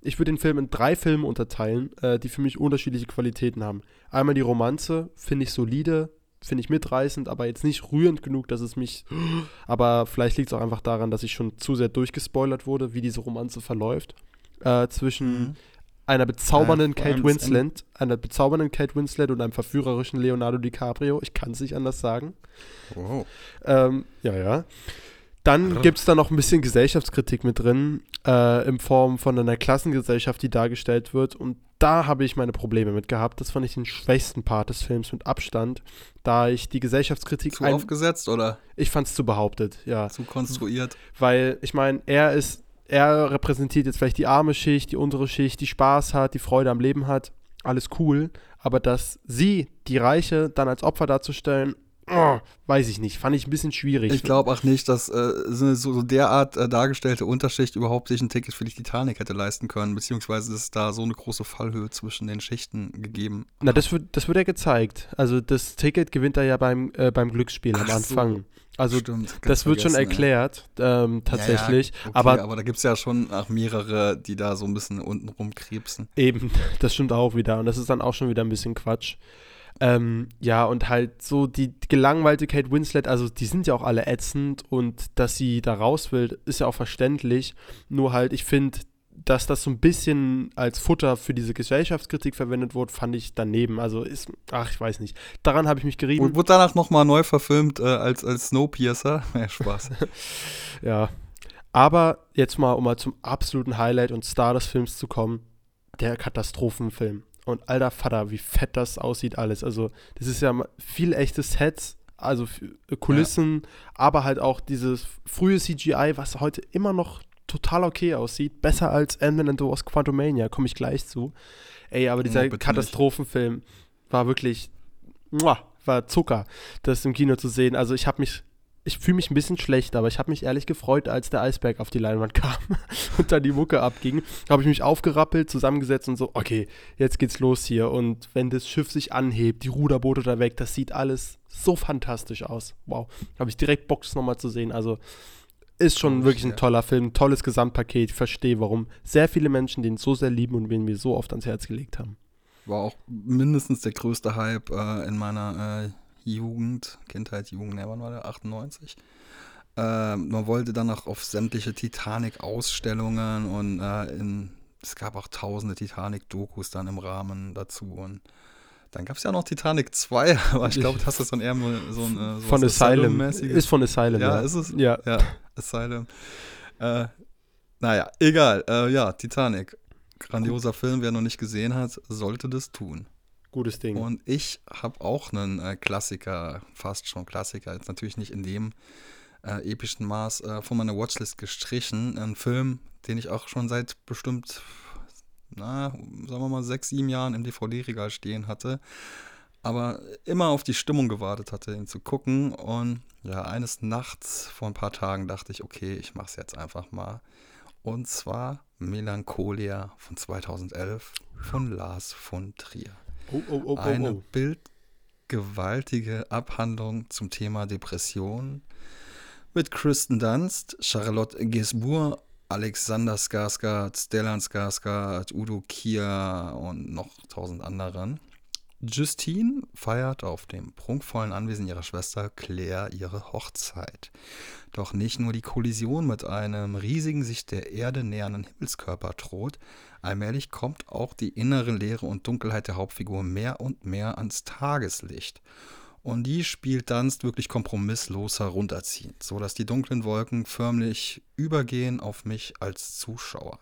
Ich würde den Film in drei Filme unterteilen, äh, die für mich unterschiedliche Qualitäten haben. Einmal die Romanze, finde ich solide, finde ich mitreißend, aber jetzt nicht rührend genug, dass es mich. Aber vielleicht liegt es auch einfach daran, dass ich schon zu sehr durchgespoilert wurde, wie diese Romanze verläuft. Äh, zwischen mhm einer bezaubernden ja, Kate Winslet, einer bezaubernden Kate Winslet und einem verführerischen Leonardo DiCaprio. Ich kann es nicht anders sagen. Oh. Ähm, ja, ja. Dann gibt es da noch ein bisschen Gesellschaftskritik mit drin, äh, in Form von einer Klassengesellschaft, die dargestellt wird. Und da habe ich meine Probleme mit gehabt. Das fand ich den schwächsten Part des Films mit Abstand, da ich die Gesellschaftskritik. Zu aufgesetzt, oder? Ich fand es zu behauptet, ja. Zu konstruiert. Weil, ich meine, er ist er repräsentiert jetzt vielleicht die arme Schicht, die untere Schicht, die Spaß hat, die Freude am Leben hat. Alles cool. Aber dass sie, die Reiche, dann als Opfer darzustellen, oh, weiß ich nicht. Fand ich ein bisschen schwierig. Ich glaube auch nicht, dass äh, so, so derart äh, dargestellte Unterschicht überhaupt sich ein Ticket für die Titanic hätte leisten können, beziehungsweise ist da so eine große Fallhöhe zwischen den Schichten gegeben. Na, das wird, das wird ja gezeigt. Also das Ticket gewinnt er ja beim, äh, beim Glücksspiel Ach am Anfang. So. Also Stimmt, das wird schon erklärt, ähm, tatsächlich. Ja, ja, okay, aber, aber da gibt es ja schon auch mehrere, die da so ein bisschen unten rumkrebsen. Eben, das stimmt auch wieder. Und das ist dann auch schon wieder ein bisschen Quatsch. Ähm, ja, und halt so die gelangweilte Kate Winslet, also die sind ja auch alle ätzend und dass sie da raus will, ist ja auch verständlich. Nur halt, ich finde, dass das so ein bisschen als Futter für diese Gesellschaftskritik verwendet wurde, fand ich daneben. Also ist, ach, ich weiß nicht. Daran habe ich mich gerieben. Und wurde danach nochmal neu verfilmt äh, als, als Snowpiercer. Ja, Spaß. ja. Aber jetzt mal, um mal zum absoluten Highlight und Star des Films zu kommen, der Katastrophenfilm. Und alter Vater, wie fett das aussieht alles. Also, das ist ja viel echte Sets, also Kulissen, ja. aber halt auch dieses frühe CGI, was heute immer noch total okay aussieht. Besser als Ant-Man and the Wasp Quantumania, komme ich gleich zu. Ey, aber dieser oh, Katastrophenfilm nicht. war wirklich, muah, war Zucker, das im Kino zu sehen. Also ich habe mich, ich fühle mich ein bisschen schlecht, aber ich habe mich ehrlich gefreut, als der Eisberg auf die Leinwand kam und dann die Mucke abging. Habe ich mich aufgerappelt, zusammengesetzt und so, okay, jetzt geht's los hier. Und wenn das Schiff sich anhebt, die Ruderboote da weg, das sieht alles so fantastisch aus. Wow. Habe ich direkt Bock, das nochmal zu sehen. Also ist schon oh, wirklich ein toller Film, tolles Gesamtpaket. Ich verstehe, warum sehr viele Menschen den so sehr lieben und den mir so oft ans Herz gelegt haben. War auch mindestens der größte Hype äh, in meiner äh, Jugend, Kindheit, Jugend, ne, wann war der? 98. Äh, man wollte dann auch auf sämtliche Titanic-Ausstellungen und äh, in, es gab auch tausende Titanic-Dokus dann im Rahmen dazu. Und dann gab es ja noch Titanic 2, aber ich glaube, das ist dann eher so ein äh, so Von Asylum. Ist von Asylum. Ja, ja, ist es? Ja. ja Asylum. Äh, naja, egal. Äh, ja, Titanic. Grandioser Film, wer noch nicht gesehen hat, sollte das tun. Gutes Ding. Und ich habe auch einen äh, Klassiker, fast schon Klassiker, jetzt natürlich nicht in dem äh, epischen Maß, äh, von meiner Watchlist gestrichen. Ein Film, den ich auch schon seit bestimmt, na, sagen wir mal, sechs, sieben Jahren im DVD-Regal stehen hatte. Aber immer auf die Stimmung gewartet hatte, ihn zu gucken. Und ja, eines Nachts vor ein paar Tagen dachte ich, okay, ich mache es jetzt einfach mal. Und zwar Melancholia von 2011 von Lars von Trier. Oh, oh, oh, Eine oh, oh. bildgewaltige Abhandlung zum Thema Depression mit Kristen Dunst, Charlotte Gesbourg, Alexander Skarsgård, Stellan Skarsgård, Udo Kier und noch tausend anderen. Justine feiert auf dem prunkvollen Anwesen ihrer Schwester Claire ihre Hochzeit. Doch nicht nur die Kollision mit einem riesigen, sich der Erde nähernden Himmelskörper droht, allmählich kommt auch die innere Leere und Dunkelheit der Hauptfigur mehr und mehr ans Tageslicht. Und die spielt Dunst wirklich kompromisslos herunterziehend, sodass die dunklen Wolken förmlich übergehen auf mich als Zuschauer.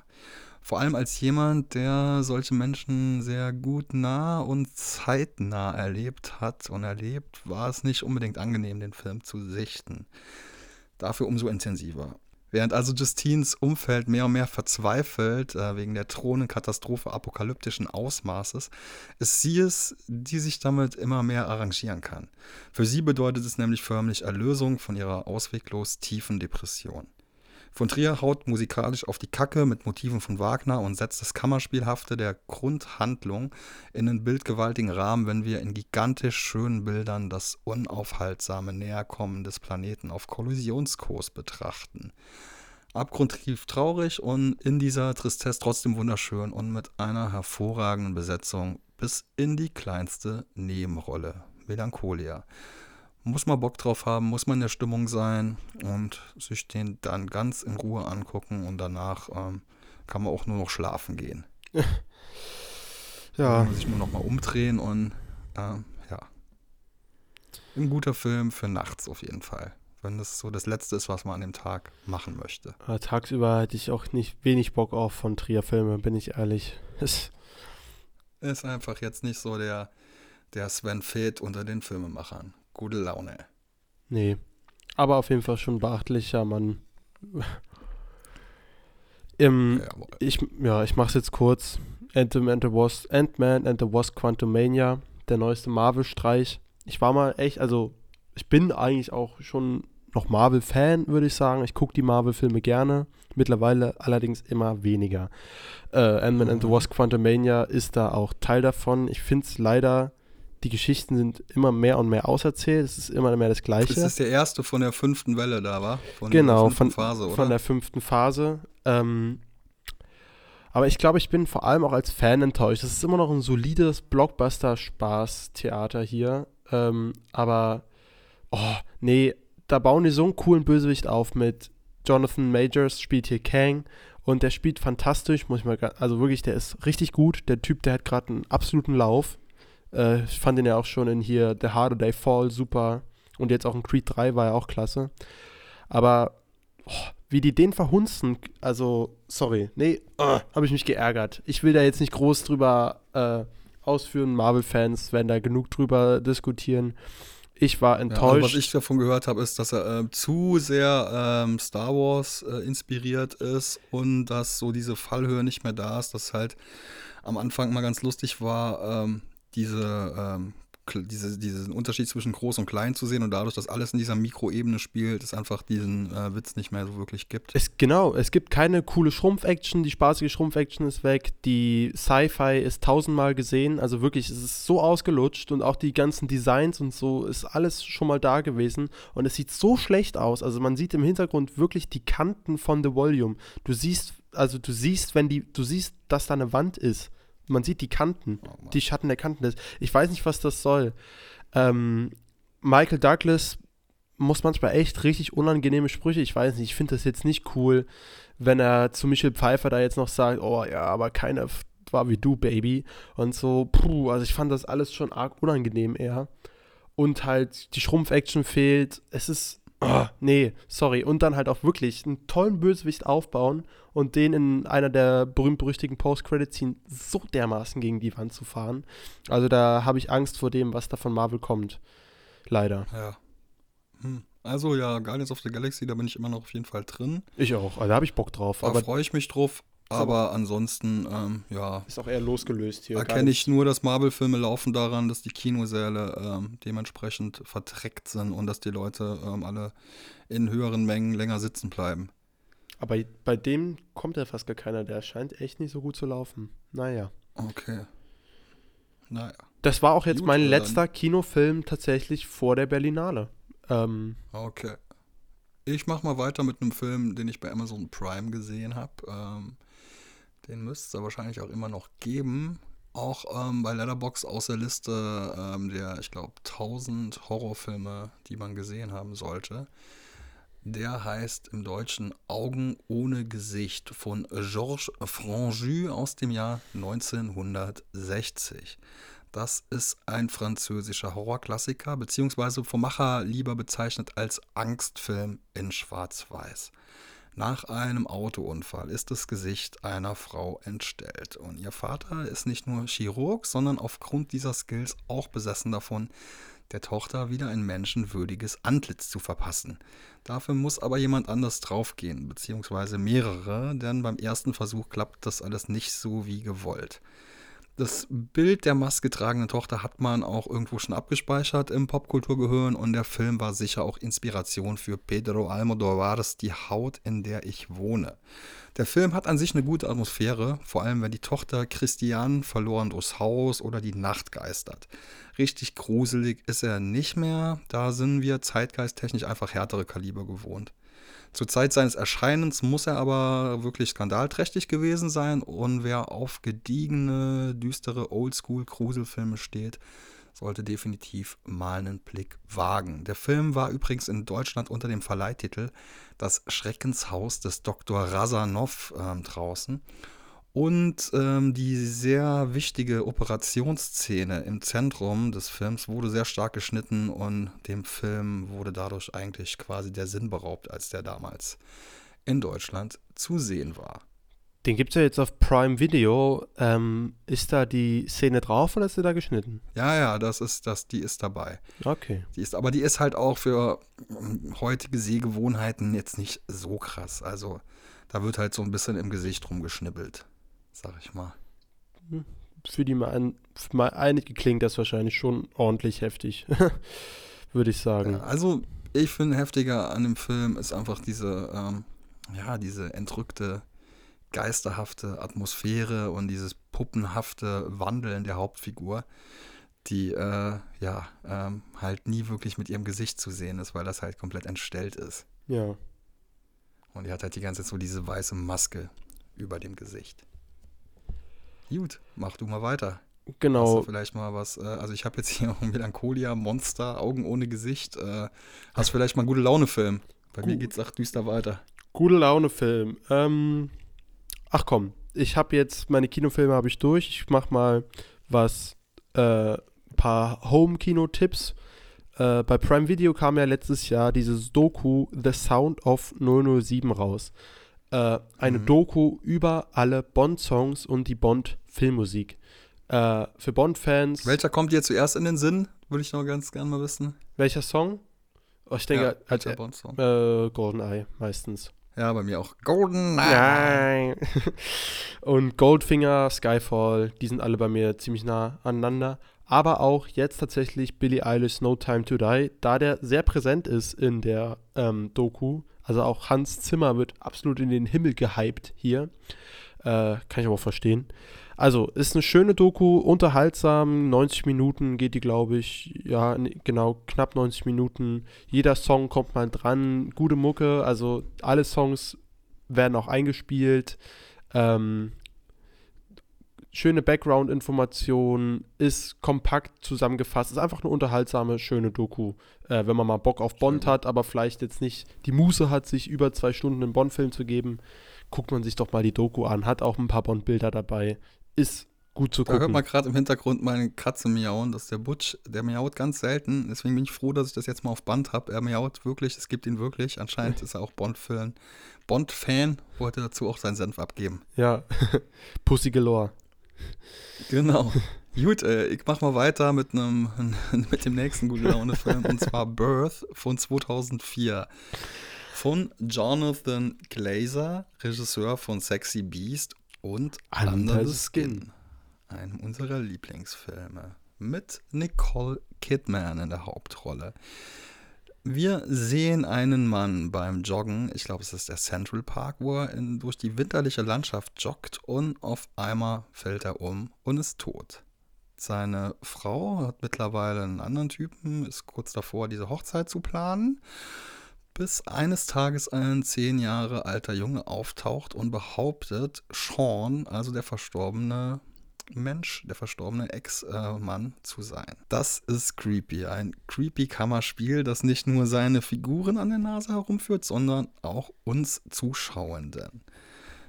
Vor allem als jemand, der solche Menschen sehr gut nah und zeitnah erlebt hat und erlebt, war es nicht unbedingt angenehm, den Film zu sichten. Dafür umso intensiver. Während also Justines Umfeld mehr und mehr verzweifelt äh, wegen der drohenden Katastrophe apokalyptischen Ausmaßes, ist sie es, die sich damit immer mehr arrangieren kann. Für sie bedeutet es nämlich förmlich Erlösung von ihrer ausweglos tiefen Depression. Von Trier haut musikalisch auf die Kacke mit Motiven von Wagner und setzt das Kammerspielhafte der Grundhandlung in einen bildgewaltigen Rahmen, wenn wir in gigantisch schönen Bildern das unaufhaltsame Näherkommen des Planeten auf Kollisionskurs betrachten. Abgrundtief traurig und in dieser Tristesse trotzdem wunderschön und mit einer hervorragenden Besetzung bis in die kleinste Nebenrolle. Melancholia muss man Bock drauf haben, muss man in der Stimmung sein und sich den dann ganz in Ruhe angucken und danach ähm, kann man auch nur noch schlafen gehen. ja. Sich nur noch mal umdrehen und ähm, ja. Ein guter Film für nachts auf jeden Fall. Wenn das so das Letzte ist, was man an dem Tag machen möchte. Aber tagsüber hätte ich auch nicht wenig Bock auf von Trier-Filme, bin ich ehrlich. ist einfach jetzt nicht so der, der Sven Feth unter den Filmemachern gute Laune. Nee. Aber auf jeden Fall schon beachtlicher Mann. Im, ja, ich, ja, ich mach's jetzt kurz. Ant-Man and, the Wasp, Ant-Man and the Wasp Quantumania, der neueste Marvel-Streich. Ich war mal echt, also ich bin eigentlich auch schon noch Marvel-Fan, würde ich sagen. Ich gucke die Marvel-Filme gerne. Mittlerweile allerdings immer weniger. Äh, Ant-Man mhm. and the mhm. Wasp Quantumania ist da auch Teil davon. Ich finde es leider die Geschichten sind immer mehr und mehr auserzählt. Es ist immer mehr das Gleiche. Das ist der erste von der fünften Welle da, war? Von genau, von, Phase, von der fünften Phase. Ähm, aber ich glaube, ich bin vor allem auch als Fan enttäuscht. Das ist immer noch ein solides Blockbuster-Spaß-Theater hier. Ähm, aber, oh, nee, da bauen die so einen coolen Bösewicht auf mit Jonathan Majors, spielt hier Kang. Und der spielt fantastisch, muss ich mal, also wirklich, der ist richtig gut. Der Typ, der hat gerade einen absoluten Lauf. Äh, ich fand ihn ja auch schon in hier The Harder They Fall super. Und jetzt auch in Creed 3 war er auch klasse. Aber oh, wie die den verhunzen, also, sorry, nee, uh, habe ich mich geärgert. Ich will da jetzt nicht groß drüber äh, ausführen. Marvel-Fans werden da genug drüber diskutieren. Ich war enttäuscht. Ja, was ich davon gehört habe, ist, dass er äh, zu sehr ähm, Star Wars äh, inspiriert ist und dass so diese Fallhöhe nicht mehr da ist, dass halt am Anfang mal ganz lustig war, ähm, diese, ähm, diese, diesen Unterschied zwischen groß und klein zu sehen und dadurch, dass alles in dieser Mikroebene spielt, es einfach diesen äh, Witz nicht mehr so wirklich gibt. Es, genau, es gibt keine coole Schrumpf-Action, die spaßige Schrumpf-Action ist weg, die Sci-Fi ist tausendmal gesehen, also wirklich, es ist so ausgelutscht und auch die ganzen Designs und so ist alles schon mal da gewesen und es sieht so schlecht aus, also man sieht im Hintergrund wirklich die Kanten von The Volume. Du siehst, also du siehst, wenn die, du siehst, dass da eine Wand ist man sieht die Kanten, oh die Schatten der Kanten. Ich weiß nicht, was das soll. Ähm, Michael Douglas muss manchmal echt richtig unangenehme Sprüche. Ich weiß nicht, ich finde das jetzt nicht cool, wenn er zu Michel Pfeiffer da jetzt noch sagt, oh ja, aber keiner war wie du, Baby. Und so, puh, also ich fand das alles schon arg unangenehm eher. Und halt die Schrumpf-Action fehlt. Es ist, oh, nee, sorry. Und dann halt auch wirklich einen tollen Bösewicht aufbauen und den in einer der berühmt-berüchtigten Post-Credit-Scene so dermaßen gegen die Wand zu fahren. Also da habe ich Angst vor dem, was da von Marvel kommt. Leider. Ja. Hm. Also ja, Guardians of the Galaxy, da bin ich immer noch auf jeden Fall drin. Ich auch, also da habe ich Bock drauf. Da freue ich mich drauf. Aber ansonsten, ähm, ja. Ist auch eher losgelöst hier. Erkenne ich nur, dass Marvel-Filme laufen daran, dass die Kinosäle ähm, dementsprechend verdreckt sind und dass die Leute ähm, alle in höheren Mengen länger sitzen bleiben. Aber bei dem kommt ja fast gar keiner. Der scheint echt nicht so gut zu laufen. Naja. Okay. Naja. Das war auch jetzt gut, mein letzter dann. Kinofilm tatsächlich vor der Berlinale. Ähm, okay. Ich mache mal weiter mit einem Film, den ich bei Amazon Prime gesehen habe. Ähm, den müsste es wahrscheinlich auch immer noch geben. Auch ähm, bei Letterbox aus der Liste ähm, der, ich glaube, 1000 Horrorfilme, die man gesehen haben sollte. Der heißt im Deutschen Augen ohne Gesicht von Georges Franju aus dem Jahr 1960. Das ist ein französischer Horrorklassiker, beziehungsweise vom Macher lieber bezeichnet als Angstfilm in Schwarz-Weiß. Nach einem Autounfall ist das Gesicht einer Frau entstellt und ihr Vater ist nicht nur Chirurg, sondern aufgrund dieser Skills auch besessen davon, der Tochter wieder ein menschenwürdiges Antlitz zu verpassen. Dafür muss aber jemand anders draufgehen, beziehungsweise mehrere, denn beim ersten Versuch klappt das alles nicht so wie gewollt. Das Bild der maskgetragenen Tochter hat man auch irgendwo schon abgespeichert im Popkulturgehirn und der Film war sicher auch Inspiration für Pedro Almodóvar's Die Haut, in der ich wohne. Der Film hat an sich eine gute Atmosphäre, vor allem wenn die Tochter Christian verloren durchs Haus oder die Nacht geistert. Richtig gruselig ist er nicht mehr, da sind wir zeitgeisttechnisch einfach härtere Kaliber gewohnt. Zur Zeit seines Erscheinens muss er aber wirklich skandalträchtig gewesen sein und wer auf gediegene, düstere Oldschool-Gruselfilme steht, sollte definitiv mal einen Blick wagen. Der Film war übrigens in Deutschland unter dem Verleihtitel Das Schreckenshaus des Dr. Razanov äh, draußen und ähm, die sehr wichtige Operationsszene im Zentrum des Films wurde sehr stark geschnitten und dem Film wurde dadurch eigentlich quasi der Sinn beraubt, als der damals in Deutschland zu sehen war. Den gibt es ja jetzt auf Prime Video. Ähm, ist da die Szene drauf oder ist sie da geschnitten? Ja, ja, das ist das, die ist dabei. Okay. Die ist, aber die ist halt auch für ähm, heutige Sehgewohnheiten jetzt nicht so krass. Also da wird halt so ein bisschen im Gesicht rumgeschnippelt sag ich mal. Für die mal, für mal einige klingt das wahrscheinlich schon ordentlich heftig, würde ich sagen. also ich finde heftiger an dem Film ist einfach diese, ähm, ja, diese entrückte, geisterhafte Atmosphäre und dieses puppenhafte Wandeln der Hauptfigur, die äh, ja ähm, halt nie wirklich mit ihrem Gesicht zu sehen ist, weil das halt komplett entstellt ist. Ja. Und die hat halt die ganze Zeit so diese weiße Maske über dem Gesicht. Gut, mach du mal weiter. Genau. Hast du vielleicht mal was, äh, also ich habe jetzt hier Melancholia, Monster, Augen ohne Gesicht. Äh, hast du vielleicht mal einen gute Laune-Film? Bei Gut. mir geht's auch düster weiter. Gute Laune-Film. Ähm, ach komm, ich habe jetzt, meine Kinofilme habe ich durch. Ich mach mal was, äh, paar Home-Kino-Tipps. Äh, bei Prime Video kam ja letztes Jahr dieses Doku The Sound of 007 raus. Äh, eine mhm. Doku über alle Bond-Songs und die Bond-Filmmusik. Äh, für Bond-Fans. Welcher kommt dir zuerst in den Sinn? Würde ich noch ganz gerne mal wissen. Welcher Song? Oh, ich denke, ja, als, äh, Bond-Song? Äh, GoldenEye meistens. Ja, bei mir auch. GoldenEye. und Goldfinger, Skyfall, die sind alle bei mir ziemlich nah aneinander. Aber auch jetzt tatsächlich Billie Eilish No Time to Die, da der sehr präsent ist in der ähm, Doku also auch Hans Zimmer wird absolut in den Himmel gehypt hier. Äh, kann ich aber auch verstehen. Also, ist eine schöne Doku, unterhaltsam. 90 Minuten geht die, glaube ich. Ja, genau, knapp 90 Minuten. Jeder Song kommt mal dran. Gute Mucke. Also, alle Songs werden auch eingespielt. Ähm, schöne Background-Informationen, ist kompakt zusammengefasst, ist einfach eine unterhaltsame, schöne Doku. Äh, wenn man mal Bock auf Bond hat, aber vielleicht jetzt nicht die Muße hat, sich über zwei Stunden einen Bond-Film zu geben, guckt man sich doch mal die Doku an. Hat auch ein paar Bond-Bilder dabei. Ist gut zu gucken. Da hört man gerade im Hintergrund meine Katze miauen. Das ist der Butch. Der miaut ganz selten. Deswegen bin ich froh, dass ich das jetzt mal auf Band habe. Er miaut wirklich. Es gibt ihn wirklich. Anscheinend ist er auch Bond-Fan. Bond-Fan wollte dazu auch seinen Senf abgeben. Ja, Pussy Galore. Genau. Gut, äh, ich mach mal weiter mit einem mit dem nächsten gute Laune Film und zwar Birth von 2004 von Jonathan Glazer, Regisseur von Sexy Beast und Under the Skin, einem unserer Lieblingsfilme mit Nicole Kidman in der Hauptrolle. Wir sehen einen Mann beim Joggen, ich glaube es ist der Central Park, wo er in, durch die winterliche Landschaft joggt und auf einmal fällt er um und ist tot. Seine Frau hat mittlerweile einen anderen Typen, ist kurz davor, diese Hochzeit zu planen, bis eines Tages ein zehn Jahre alter Junge auftaucht und behauptet, Sean, also der verstorbene Mensch, der verstorbene Ex-Mann zu sein. Das ist creepy. Ein creepy Kammerspiel, das nicht nur seine Figuren an der Nase herumführt, sondern auch uns Zuschauenden.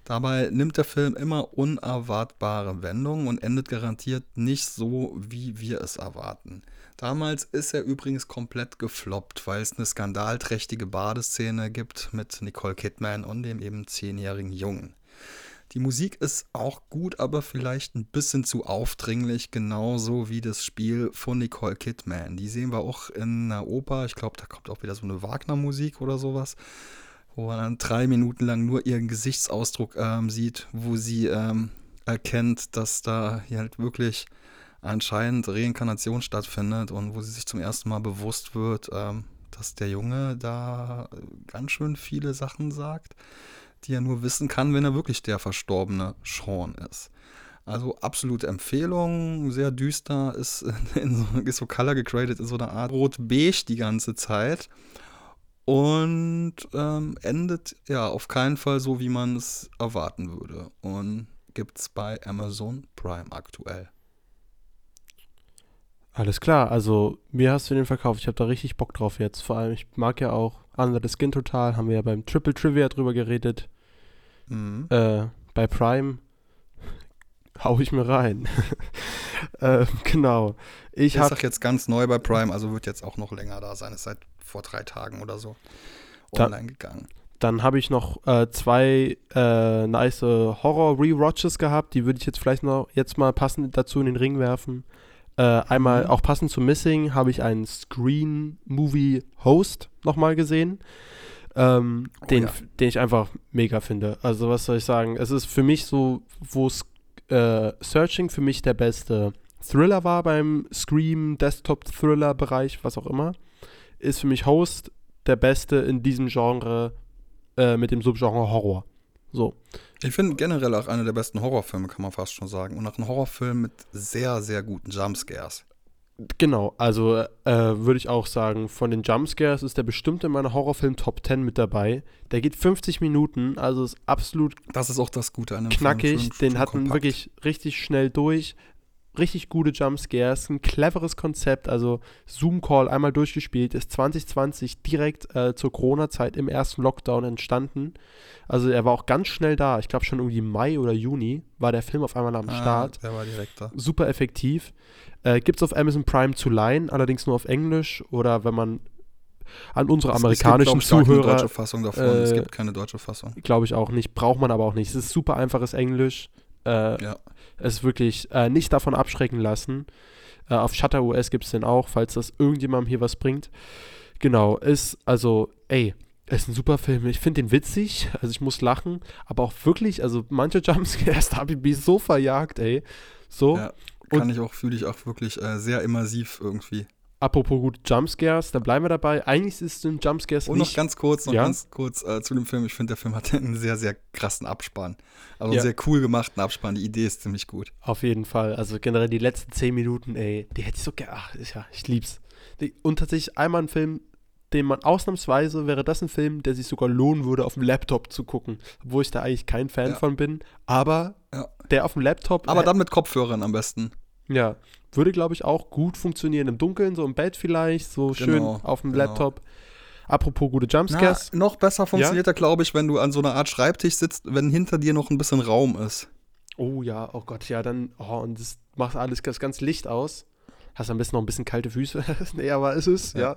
Dabei nimmt der Film immer unerwartbare Wendungen und endet garantiert nicht so, wie wir es erwarten. Damals ist er übrigens komplett gefloppt, weil es eine skandalträchtige Badeszene gibt mit Nicole Kidman und dem eben zehnjährigen Jungen. Die Musik ist auch gut, aber vielleicht ein bisschen zu aufdringlich, genauso wie das Spiel von Nicole Kidman. Die sehen wir auch in einer Oper. Ich glaube, da kommt auch wieder so eine Wagner-Musik oder sowas, wo man dann drei Minuten lang nur ihren Gesichtsausdruck ähm, sieht, wo sie ähm, erkennt, dass da hier halt wirklich anscheinend Reinkarnation stattfindet und wo sie sich zum ersten Mal bewusst wird, ähm, dass der Junge da ganz schön viele Sachen sagt die er nur wissen kann, wenn er wirklich der verstorbene Sean ist. Also absolute Empfehlung, sehr düster, ist, so, ist so color gegradet in so einer Art rot-beige die ganze Zeit und ähm, endet ja auf keinen Fall so, wie man es erwarten würde. Und gibt es bei Amazon Prime aktuell. Alles klar, also mir hast du den verkauft. Ich habe da richtig Bock drauf jetzt. Vor allem, ich mag ja auch Under the Skin total. Haben wir ja beim Triple Trivia drüber geredet. Mhm. Äh, bei Prime hau ich mir rein. äh, genau. Ich, sag jetzt ganz neu bei Prime, also wird jetzt auch noch länger da sein. Ist seit vor drei Tagen oder so online da, gegangen. Dann habe ich noch äh, zwei äh, nice Horror-Rewatches gehabt. Die würde ich jetzt vielleicht noch jetzt mal passend dazu in den Ring werfen. Äh, einmal mhm. auch passend zu Missing habe ich einen Screen-Movie-Host nochmal gesehen ähm, oh, den, ja. den ich einfach mega finde. Also was soll ich sagen? Es ist für mich so, wo äh, Searching für mich der beste Thriller war beim Scream, Desktop-Thriller-Bereich, was auch immer, ist für mich Host der beste in diesem Genre äh, mit dem Subgenre Horror. So. Ich finde generell auch einer der besten Horrorfilme, kann man fast schon sagen. Und auch ein Horrorfilm mit sehr, sehr guten Jumpscares. Genau, also äh, würde ich auch sagen, von den Jumpscares ist der bestimmt in meiner Horrorfilm Top 10 mit dabei. Der geht 50 Minuten, also ist absolut Das ist auch das Gute an dem knackig, Film. Schön, den hat man wirklich richtig schnell durch. Richtig gute Jumpscares, ein cleveres Konzept, also Zoom Call einmal durchgespielt, ist 2020 direkt äh, zur Corona-Zeit im ersten Lockdown entstanden. Also er war auch ganz schnell da. Ich glaube schon irgendwie Mai oder Juni war der Film auf einmal am ah, Start. Der war direkt da. Super effektiv. Äh, Gibt es auf Amazon Prime zu leihen, allerdings nur auf Englisch oder wenn man an unsere amerikanischen es, es gibt, Zuhörer. deutsche Fassung davon. Äh, es gibt keine deutsche Fassung. Glaube ich auch nicht. Braucht man aber auch nicht. Es ist super einfaches Englisch. Äh, ja. Es wirklich äh, nicht davon abschrecken lassen. Äh, auf Shutter US gibt es den auch, falls das irgendjemandem hier was bringt. Genau, ist also, ey, ist ein super Film. Ich finde den witzig, also ich muss lachen, aber auch wirklich, also manche Jumpscares, da habe ich mich so verjagt, ey. So. Ja. Kann ich auch, fühle ich auch wirklich äh, sehr immersiv irgendwie. Apropos gut Jumpscares, da bleiben wir dabei. Eigentlich ist es ein Jumpscares Und noch ganz kurz, noch ja? ganz kurz äh, zu dem Film. Ich finde, der Film hat einen sehr, sehr krassen Abspann. Also ja. einen sehr cool gemachten Abspann. Die Idee ist ziemlich gut. Auf jeden Fall. Also generell die letzten zehn Minuten, ey, die hätte ich so gerne. Ach, ja, ich lieb's. Und tatsächlich einmal ein Film, den man ausnahmsweise wäre das ein Film, der sich sogar lohnen würde, auf dem Laptop zu gucken. Obwohl ich da eigentlich kein Fan ja. von bin. Aber der auf dem Laptop. Aber dann mit Kopfhörern am besten. Ja. Würde, glaube ich, auch gut funktionieren im Dunkeln, so im Bett vielleicht, so genau, schön auf dem genau. Laptop. Apropos gute Jumpscares. Na, noch besser funktioniert ja? er, glaube ich, wenn du an so einer Art Schreibtisch sitzt, wenn hinter dir noch ein bisschen Raum ist. Oh ja, oh Gott, ja, dann, oh, und das macht alles das ganz Licht aus. Hast am besten noch ein bisschen kalte Füße. nee, aber ist es, ja.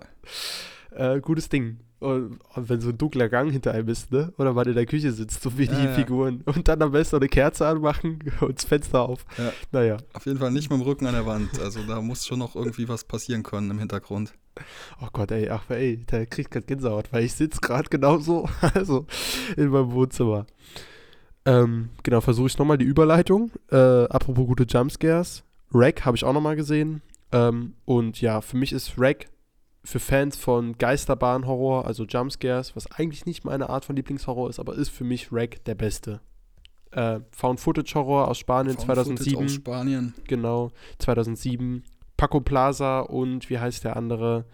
ja. Äh, gutes Ding. Und, und, wenn so ein dunkler Gang hinter einem ist, ne? Oder man in der Küche sitzt, so wie ja, die ja. Figuren. Und dann am besten eine Kerze anmachen und das Fenster auf. Ja. Naja. Auf jeden Fall nicht mit dem Rücken an der Wand. Also da muss schon noch irgendwie was passieren können im Hintergrund. Oh Gott, ey, ach, ey, der kriegt gerade Gänsehaut, weil ich sitze gerade genauso, also in meinem Wohnzimmer. Ähm, genau, versuche ich nochmal die Überleitung. Äh, apropos gute Jumpscares. Rack habe ich auch nochmal gesehen. Ähm, und ja, für mich ist Rack für Fans von Geisterbahn-Horror, also Jumpscares, was eigentlich nicht meine Art von Lieblingshorror ist, aber ist für mich Rack der beste. Äh, Found-Footage-Horror aus Spanien Found 2007. Aus Spanien. Genau, 2007. Paco Plaza und wie heißt der andere?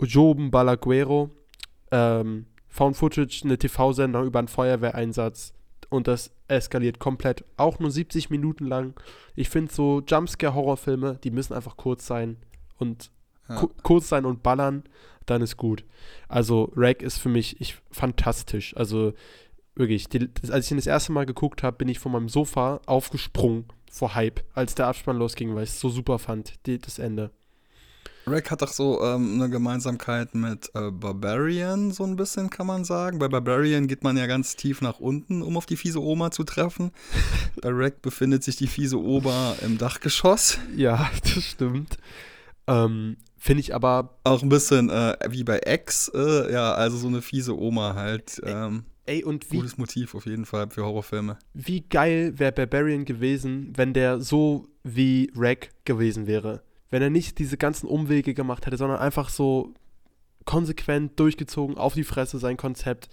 Joben Balaguero. Ähm, Found Footage, eine TV-Sendung über einen Feuerwehreinsatz und das eskaliert komplett. Auch nur 70 Minuten lang. Ich finde so Jumpscare-Horrorfilme, die müssen einfach kurz sein und ja. kurz sein und ballern, dann ist gut. Also Rag ist für mich ich, fantastisch. Also wirklich, die, als ich ihn das erste Mal geguckt habe, bin ich von meinem Sofa aufgesprungen vor Hype, als der Abspann losging, weil ich es so super fand, die, das Ende. Rack hat doch so ähm, eine Gemeinsamkeit mit äh, Barbarian, so ein bisschen kann man sagen. Bei Barbarian geht man ja ganz tief nach unten, um auf die fiese Oma zu treffen. bei Rack befindet sich die fiese Oma im Dachgeschoss. Ja, das stimmt. Ähm, Finde ich aber. Auch ein bisschen äh, wie bei X, äh, ja, also so eine fiese Oma halt. Ähm, ey, und wie. Gutes Motiv auf jeden Fall für Horrorfilme. Wie geil wäre Barbarian gewesen, wenn der so wie Rack gewesen wäre wenn er nicht diese ganzen Umwege gemacht hätte, sondern einfach so konsequent durchgezogen auf die Fresse sein Konzept,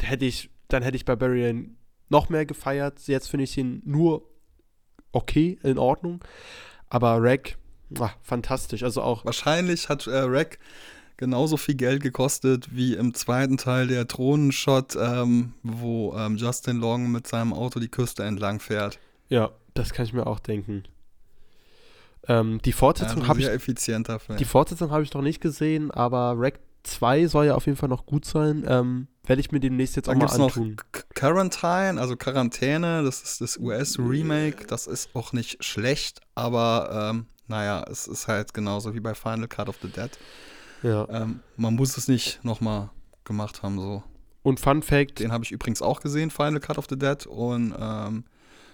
hätte ich, dann hätte ich Barbarian noch mehr gefeiert. Jetzt finde ich ihn nur okay, in Ordnung. Aber Rack, ach, fantastisch. Also auch. Wahrscheinlich hat äh, Rack genauso viel Geld gekostet wie im zweiten Teil der Drohnenshot, ähm, wo ähm, Justin Long mit seinem Auto die Küste entlang fährt. Ja, das kann ich mir auch denken. Ähm, die Fortsetzung ja, habe ich. effizienter Die Fortsetzung habe ich noch nicht gesehen, aber Rack 2 soll ja auf jeden Fall noch gut sein. Ähm, Werde ich mir demnächst jetzt Dann auch mal antun. Noch Quarantine, also Quarantäne, das ist das US-Remake. Das ist auch nicht schlecht, aber ähm, naja, es ist halt genauso wie bei Final Cut of the Dead. Ja. Ähm, man muss es nicht nochmal gemacht haben, so. Und Fun Fact. Den habe ich übrigens auch gesehen, Final Cut of the Dead. Und ähm,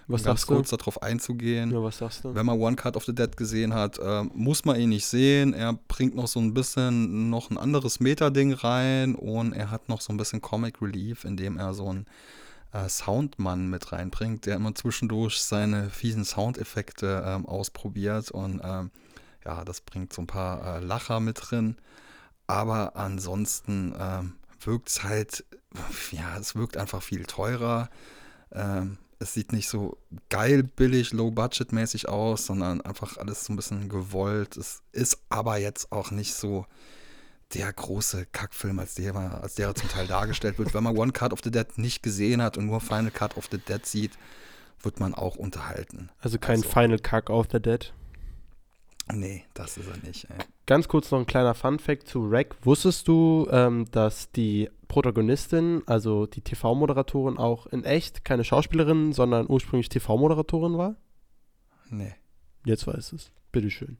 was um ganz kurz darauf einzugehen. Ja, was sagst du? Wenn man One Cut of the Dead gesehen hat, äh, muss man ihn nicht sehen. Er bringt noch so ein bisschen noch ein anderes Meta-Ding rein und er hat noch so ein bisschen Comic Relief, indem er so einen äh, Soundmann mit reinbringt, der immer zwischendurch seine fiesen Soundeffekte ähm, ausprobiert und ähm, ja, das bringt so ein paar äh, Lacher mit drin. Aber ansonsten ähm, wirkt es halt, ja, es wirkt einfach viel teurer. Ähm, es sieht nicht so geil, billig, low-budget-mäßig aus, sondern einfach alles so ein bisschen gewollt. Es ist aber jetzt auch nicht so der große Kackfilm, als der, als der zum Teil dargestellt wird. Wenn man One Cut of the Dead nicht gesehen hat und nur Final Cut of the Dead sieht, wird man auch unterhalten. Also kein also, Final Cut of the Dead? Nee, das ist er nicht. Ey. Ganz kurz noch ein kleiner Fun-Fact zu Rack. Wusstest du, ähm, dass die Protagonistin, also die TV-Moderatorin, auch in echt keine Schauspielerin, sondern ursprünglich TV-Moderatorin war? Nee. Jetzt weiß es. Bitteschön.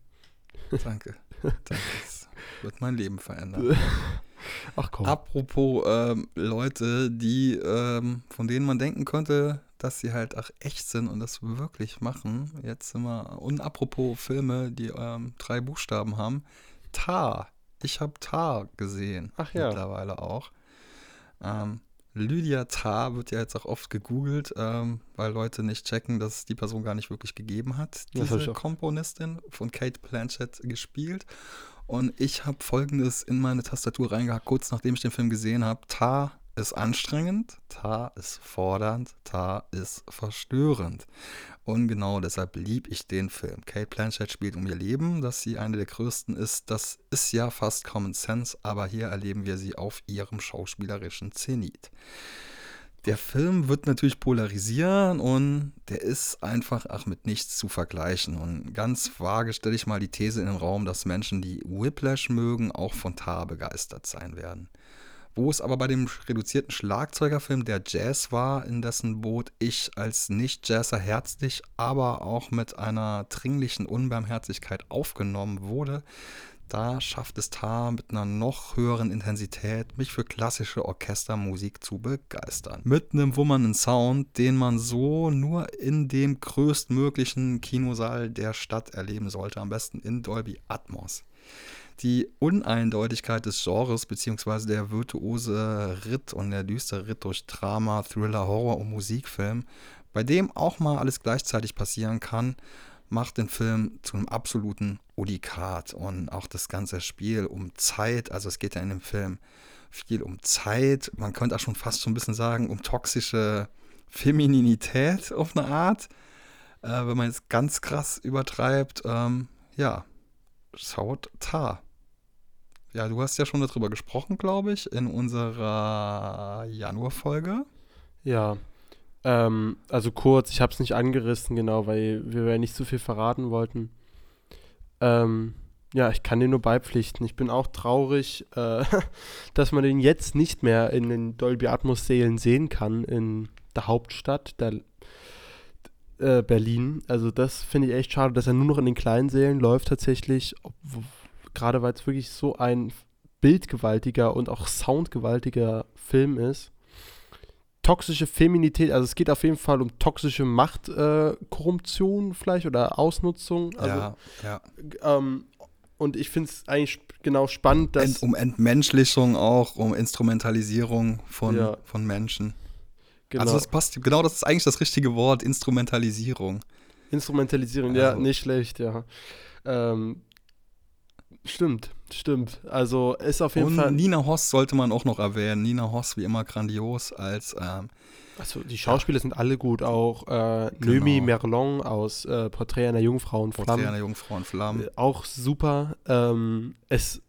Danke. Danke. Das wird mein Leben verändern. Ach komm. Apropos ähm, Leute, die, ähm, von denen man denken könnte, dass sie halt auch echt sind und das wirklich machen. Jetzt sind wir, und apropos Filme, die ähm, drei Buchstaben haben. Tar. Ich habe Tar gesehen. Ach ja. Mittlerweile auch. Ähm, Lydia Tar wird ja jetzt auch oft gegoogelt, ähm, weil Leute nicht checken, dass es die Person gar nicht wirklich gegeben hat. Diese Komponistin von Kate Blanchett gespielt. Und ich habe folgendes in meine Tastatur reingehackt, kurz nachdem ich den Film gesehen habe. Tar ist anstrengend, Tar ist fordernd, Tar ist verstörend. Und genau deshalb liebe ich den Film. Kate Blanchett spielt um ihr Leben, dass sie eine der größten ist. Das ist ja fast Common Sense, aber hier erleben wir sie auf ihrem schauspielerischen Zenit. Der Film wird natürlich polarisieren und der ist einfach ach mit nichts zu vergleichen. Und ganz vage stelle ich mal die These in den Raum, dass Menschen, die Whiplash mögen, auch von Tar begeistert sein werden. Wo es aber bei dem reduzierten Schlagzeugerfilm der Jazz war, in dessen Boot ich als Nicht-Jazzer herzlich, aber auch mit einer dringlichen Unbarmherzigkeit aufgenommen wurde, da schafft es Tar mit einer noch höheren Intensität, mich für klassische Orchestermusik zu begeistern. Mit einem wummernden Sound, den man so nur in dem größtmöglichen Kinosaal der Stadt erleben sollte, am besten in Dolby Atmos die Uneindeutigkeit des Genres beziehungsweise der virtuose Ritt und der düstere Ritt durch Drama, Thriller, Horror und Musikfilm, bei dem auch mal alles gleichzeitig passieren kann, macht den Film zu einem absoluten Unikat und auch das ganze Spiel um Zeit, also es geht ja in dem Film viel um Zeit, man könnte auch schon fast so ein bisschen sagen, um toxische Femininität auf eine Art, äh, wenn man es ganz krass übertreibt, ähm, ja, schaut Tar. Ja, du hast ja schon darüber gesprochen, glaube ich, in unserer Januarfolge. Ja, ähm, also kurz, ich habe es nicht angerissen, genau, weil wir ja nicht so viel verraten wollten. Ähm, ja, ich kann dir nur beipflichten. Ich bin auch traurig, äh, dass man den jetzt nicht mehr in den Dolby Atmos Sälen sehen kann in der Hauptstadt, der äh, Berlin. Also das finde ich echt schade, dass er nur noch in den kleinen Sälen läuft tatsächlich, gerade weil es wirklich so ein bildgewaltiger und auch soundgewaltiger Film ist. Toxische Feminität, also es geht auf jeden Fall um toxische Machtkorruption äh, vielleicht oder Ausnutzung. Also, ja, ja. Ähm, und ich finde es eigentlich genau spannend, dass. Ent, um Entmenschlichung auch, um Instrumentalisierung von, ja. von Menschen. Genau. Also das passt, genau das ist eigentlich das richtige Wort, Instrumentalisierung. Instrumentalisierung, also. ja, nicht schlecht, ja. Ähm, Stimmt, stimmt. Also ist auf jeden Und Fall. Nina Hoss sollte man auch noch erwähnen. Nina Hoss, wie immer grandios als. Ähm, also die Schauspieler ja. sind alle gut, auch äh, genau. Merlon aus äh, Porträt einer Jungfrau und Flammen. Porträt einer Jungfrau und Flammen. Äh, auch super. Ähm, es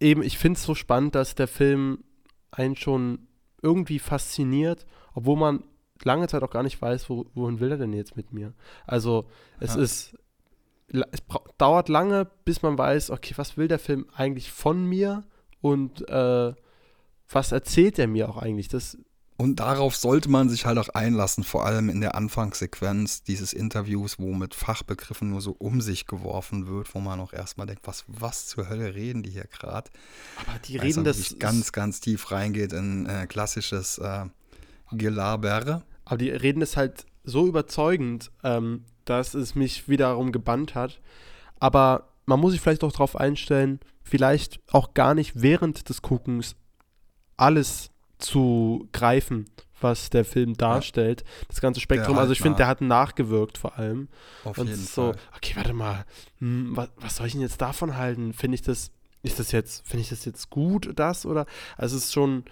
eben, ich finde es so spannend, dass der Film einen schon irgendwie fasziniert, obwohl man lange Zeit auch gar nicht weiß, wo, wohin will er denn jetzt mit mir. Also es ja. ist es dauert lange, bis man weiß, okay, was will der Film eigentlich von mir und äh, was erzählt er mir auch eigentlich? Das und darauf sollte man sich halt auch einlassen, vor allem in der Anfangssequenz dieses Interviews, wo mit Fachbegriffen nur so um sich geworfen wird, wo man auch erstmal denkt, was, was zur Hölle reden die hier gerade? Aber die reden das. ganz, ganz tief reingeht in äh, klassisches äh, Gelaber. Aber die reden es halt so überzeugend, ähm, dass es mich wiederum gebannt hat. Aber man muss sich vielleicht auch darauf einstellen, vielleicht auch gar nicht während des Guckens alles zu greifen, was der Film darstellt. Ja. Das ganze Spektrum. Halt also ich finde, der hat nachgewirkt vor allem. Auf Und jeden so, Fall. okay, warte mal, hm, was, was soll ich denn jetzt davon halten? Finde ich das, ist das jetzt, finde ich das jetzt gut, das oder? Also es ist schon,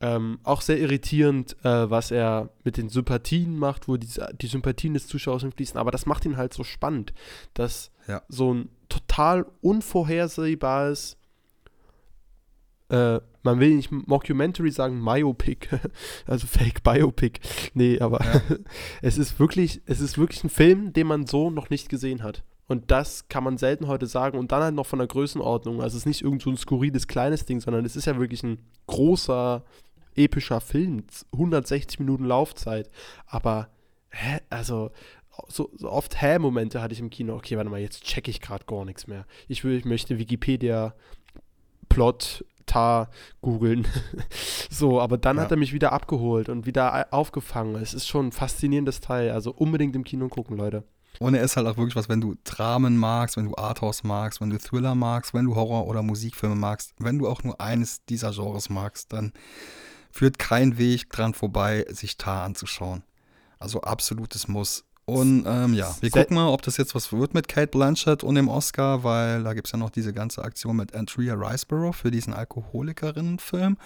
ähm, auch sehr irritierend, äh, was er mit den Sympathien macht, wo die, die Sympathien des Zuschauers fließen. Aber das macht ihn halt so spannend, dass ja. so ein total unvorhersehbares, äh, man will nicht Mockumentary sagen, Myopic, also Fake Biopic. Nee, aber ja. es ist wirklich, es ist wirklich ein Film, den man so noch nicht gesehen hat. Und das kann man selten heute sagen. Und dann halt noch von der Größenordnung. Also es ist nicht irgend so ein skurriles kleines Ding, sondern es ist ja wirklich ein großer epischer Film, 160 Minuten Laufzeit, aber hä, also so, so oft Hä-Momente hatte ich im Kino. Okay, warte mal, jetzt checke ich gerade gar nichts mehr. Ich, will, ich möchte Wikipedia Plot Tar googeln. so, aber dann ja. hat er mich wieder abgeholt und wieder aufgefangen. Es ist schon ein faszinierendes Teil. Also unbedingt im Kino gucken, Leute. Und er ist halt auch wirklich was, wenn du Dramen magst, wenn du Arthouse magst, wenn du Thriller magst, wenn du Horror- oder Musikfilme magst, wenn du auch nur eines dieser Genres magst, dann führt kein Weg dran vorbei, sich Tar anzuschauen. Also absolutes Muss. Und ähm, ja, wir gucken mal, ob das jetzt was wird mit Kate Blanchett und dem Oscar, weil da gibt es ja noch diese ganze Aktion mit Andrea Riceborough für diesen Alkoholikerinnen-Film.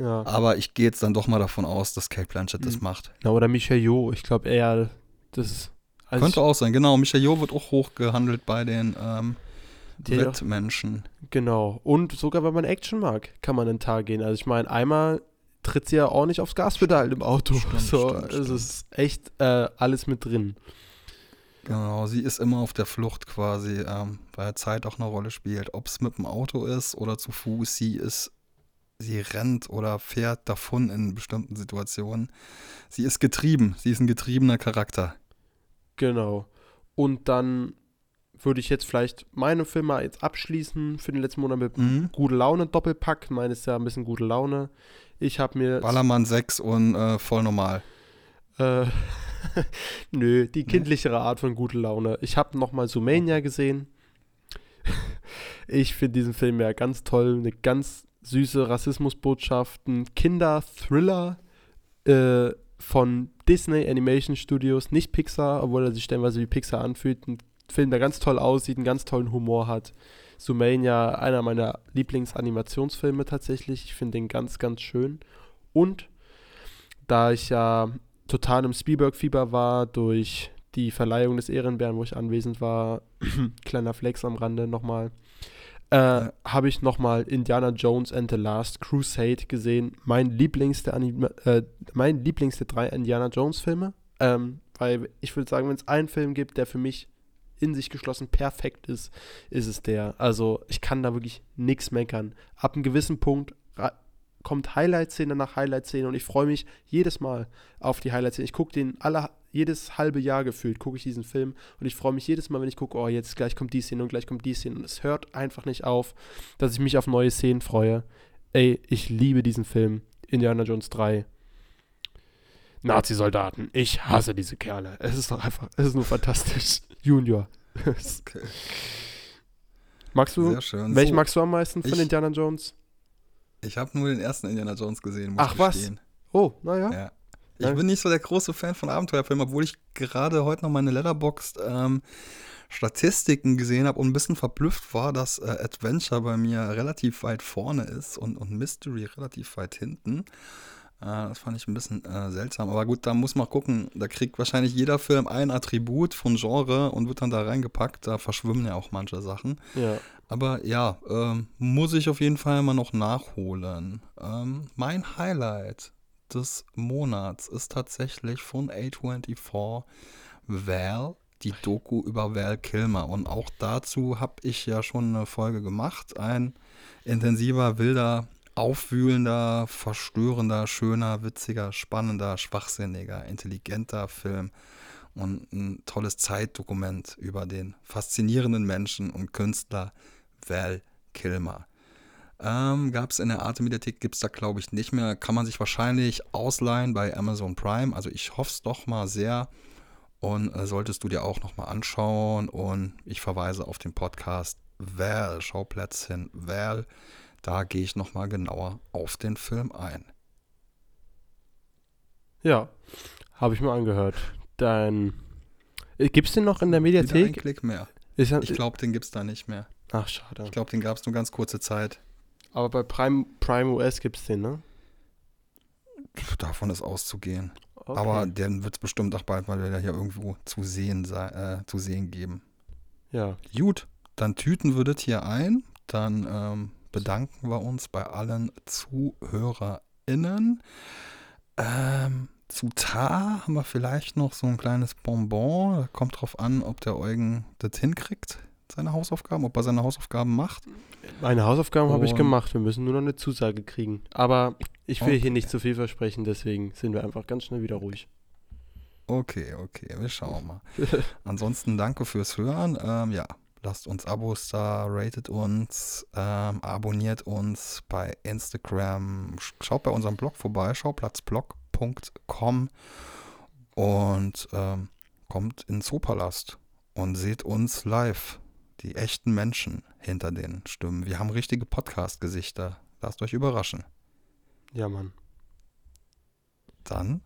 Ja. Aber ich gehe jetzt dann doch mal davon aus, dass Kate Blanchett mhm. das macht. Na, oder Michel Jo. Ich glaube eher, das also Könnte auch sein, genau. Michel Jo wird auch hochgehandelt bei den ähm, Wettmenschen. Genau. Und sogar, wenn man Action mag, kann man in den Tag gehen. Also ich meine, einmal tritt sie ja ordentlich aufs Gaspedal im Auto. Stimmt, so, stimmt, es ist echt äh, alles mit drin. Genau, sie ist immer auf der Flucht quasi, ähm, weil Zeit auch eine Rolle spielt. Ob es mit dem Auto ist oder zu Fuß, sie ist, sie rennt oder fährt davon in bestimmten Situationen. Sie ist getrieben, sie ist ein getriebener Charakter. Genau. Und dann würde ich jetzt vielleicht meine Filme jetzt abschließen für den letzten Monat mit mhm. Gute Laune Doppelpack. Meine ist ja ein bisschen gute Laune. Ich habe mir. Ballermann 6 und äh, voll normal. Äh, Nö, die kindlichere Art von gute Laune. Ich habe nochmal Sumania gesehen. ich finde diesen Film ja ganz toll. Eine ganz süße Rassismusbotschaft. Ein Kinder-Thriller äh, von Disney Animation Studios, nicht Pixar, obwohl er sich stellenweise wie Pixar anfühlt. Ein Film, der ganz toll aussieht, einen ganz tollen Humor hat. Sumania, einer meiner Lieblingsanimationsfilme tatsächlich. Ich finde den ganz, ganz schön. Und da ich ja total im Spielberg-Fieber war durch die Verleihung des Ehrenbären, wo ich anwesend war, kleiner Flex am Rande nochmal, äh, habe ich nochmal Indiana Jones and the Last Crusade gesehen. Mein Lieblings der, äh, mein Lieblings der drei Indiana Jones Filme. Ähm, weil ich würde sagen, wenn es einen Film gibt, der für mich in sich geschlossen perfekt ist, ist es der. Also ich kann da wirklich nichts meckern. Ab einem gewissen Punkt kommt Highlight-Szene nach Highlight-Szene und ich freue mich jedes Mal auf die Highlight-Szene. Ich gucke den alle, jedes halbe Jahr gefühlt, gucke ich diesen Film und ich freue mich jedes Mal, wenn ich gucke, oh, jetzt gleich kommt die Szene und gleich kommt die Szene und es hört einfach nicht auf, dass ich mich auf neue Szenen freue. Ey, ich liebe diesen Film. Indiana Jones 3. Nazi-Soldaten. Ich hasse diese Kerle. Es ist doch einfach, es ist nur fantastisch. Junior. okay. Magst du, welchen so, magst du am meisten von ich, Indiana Jones? Ich habe nur den ersten Indiana Jones gesehen, muss Ach ich was? Oh, naja. Ja. Ich bin nicht so der große Fan von Abenteuerfilmen, obwohl ich gerade heute noch meine Letterboxd ähm, Statistiken gesehen habe und ein bisschen verblüfft war, dass äh, Adventure bei mir relativ weit vorne ist und, und Mystery relativ weit hinten. Äh, das fand ich ein bisschen äh, seltsam. Aber gut, da muss man gucken. Da kriegt wahrscheinlich jeder Film ein Attribut von Genre und wird dann da reingepackt. Da verschwimmen ja auch manche Sachen. Ja. Aber ja, ähm, muss ich auf jeden Fall mal noch nachholen. Ähm, mein Highlight des Monats ist tatsächlich von A24 Val, die Doku über Val Kilmer. Und auch dazu habe ich ja schon eine Folge gemacht. Ein intensiver, wilder, aufwühlender, verstörender, schöner, witziger, spannender, schwachsinniger, intelligenter Film und ein tolles Zeitdokument über den faszinierenden Menschen und Künstler Val Kilmer. Ähm, Gab es in der Arte-Mediathek, gibt es da glaube ich nicht mehr. Kann man sich wahrscheinlich ausleihen bei Amazon Prime. Also ich hoffe es doch mal sehr. Und äh, solltest du dir auch nochmal anschauen. Und ich verweise auf den Podcast Val, Schauplätzchen Val. Da gehe ich nochmal genauer auf den Film ein. Ja, habe ich mir angehört. Dann äh, gibt es den noch in der Mediathek? Wieder ein Klick mehr. ich glaube, den gibt es da nicht mehr. Ach, schade. Ich glaube, den gab es nur ganz kurze Zeit. Aber bei Prime, Prime US gibt es den, ne? Davon ist auszugehen. Okay. Aber den wird es bestimmt auch bald mal wieder hier irgendwo zu sehen, äh, zu sehen geben. Ja. Gut, dann tüten wir das hier ein. Dann ähm, bedanken wir uns bei allen ZuhörerInnen. Ähm, zu Tar haben wir vielleicht noch so ein kleines Bonbon. Kommt drauf an, ob der Eugen das hinkriegt seine Hausaufgaben, ob er seine Hausaufgaben macht. Meine Hausaufgaben habe ich gemacht. Wir müssen nur noch eine Zusage kriegen. Aber ich will okay. hier nicht zu viel versprechen, deswegen sind wir einfach ganz schnell wieder ruhig. Okay, okay, wir schauen mal. Ansonsten danke fürs Hören. Ähm, ja, lasst uns Abos da, ratet uns, ähm, abonniert uns bei Instagram, schaut bei unserem Blog vorbei, schauplatzblog.com und ähm, kommt in Zoopalast und seht uns live die echten Menschen hinter den Stimmen. Wir haben richtige Podcast-Gesichter. Lasst euch überraschen. Ja, Mann. Dann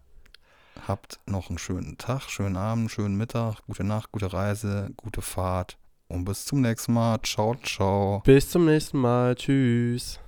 habt noch einen schönen Tag, schönen Abend, schönen Mittag, gute Nacht, gute Reise, gute Fahrt und bis zum nächsten Mal. Ciao, ciao. Bis zum nächsten Mal. Tschüss.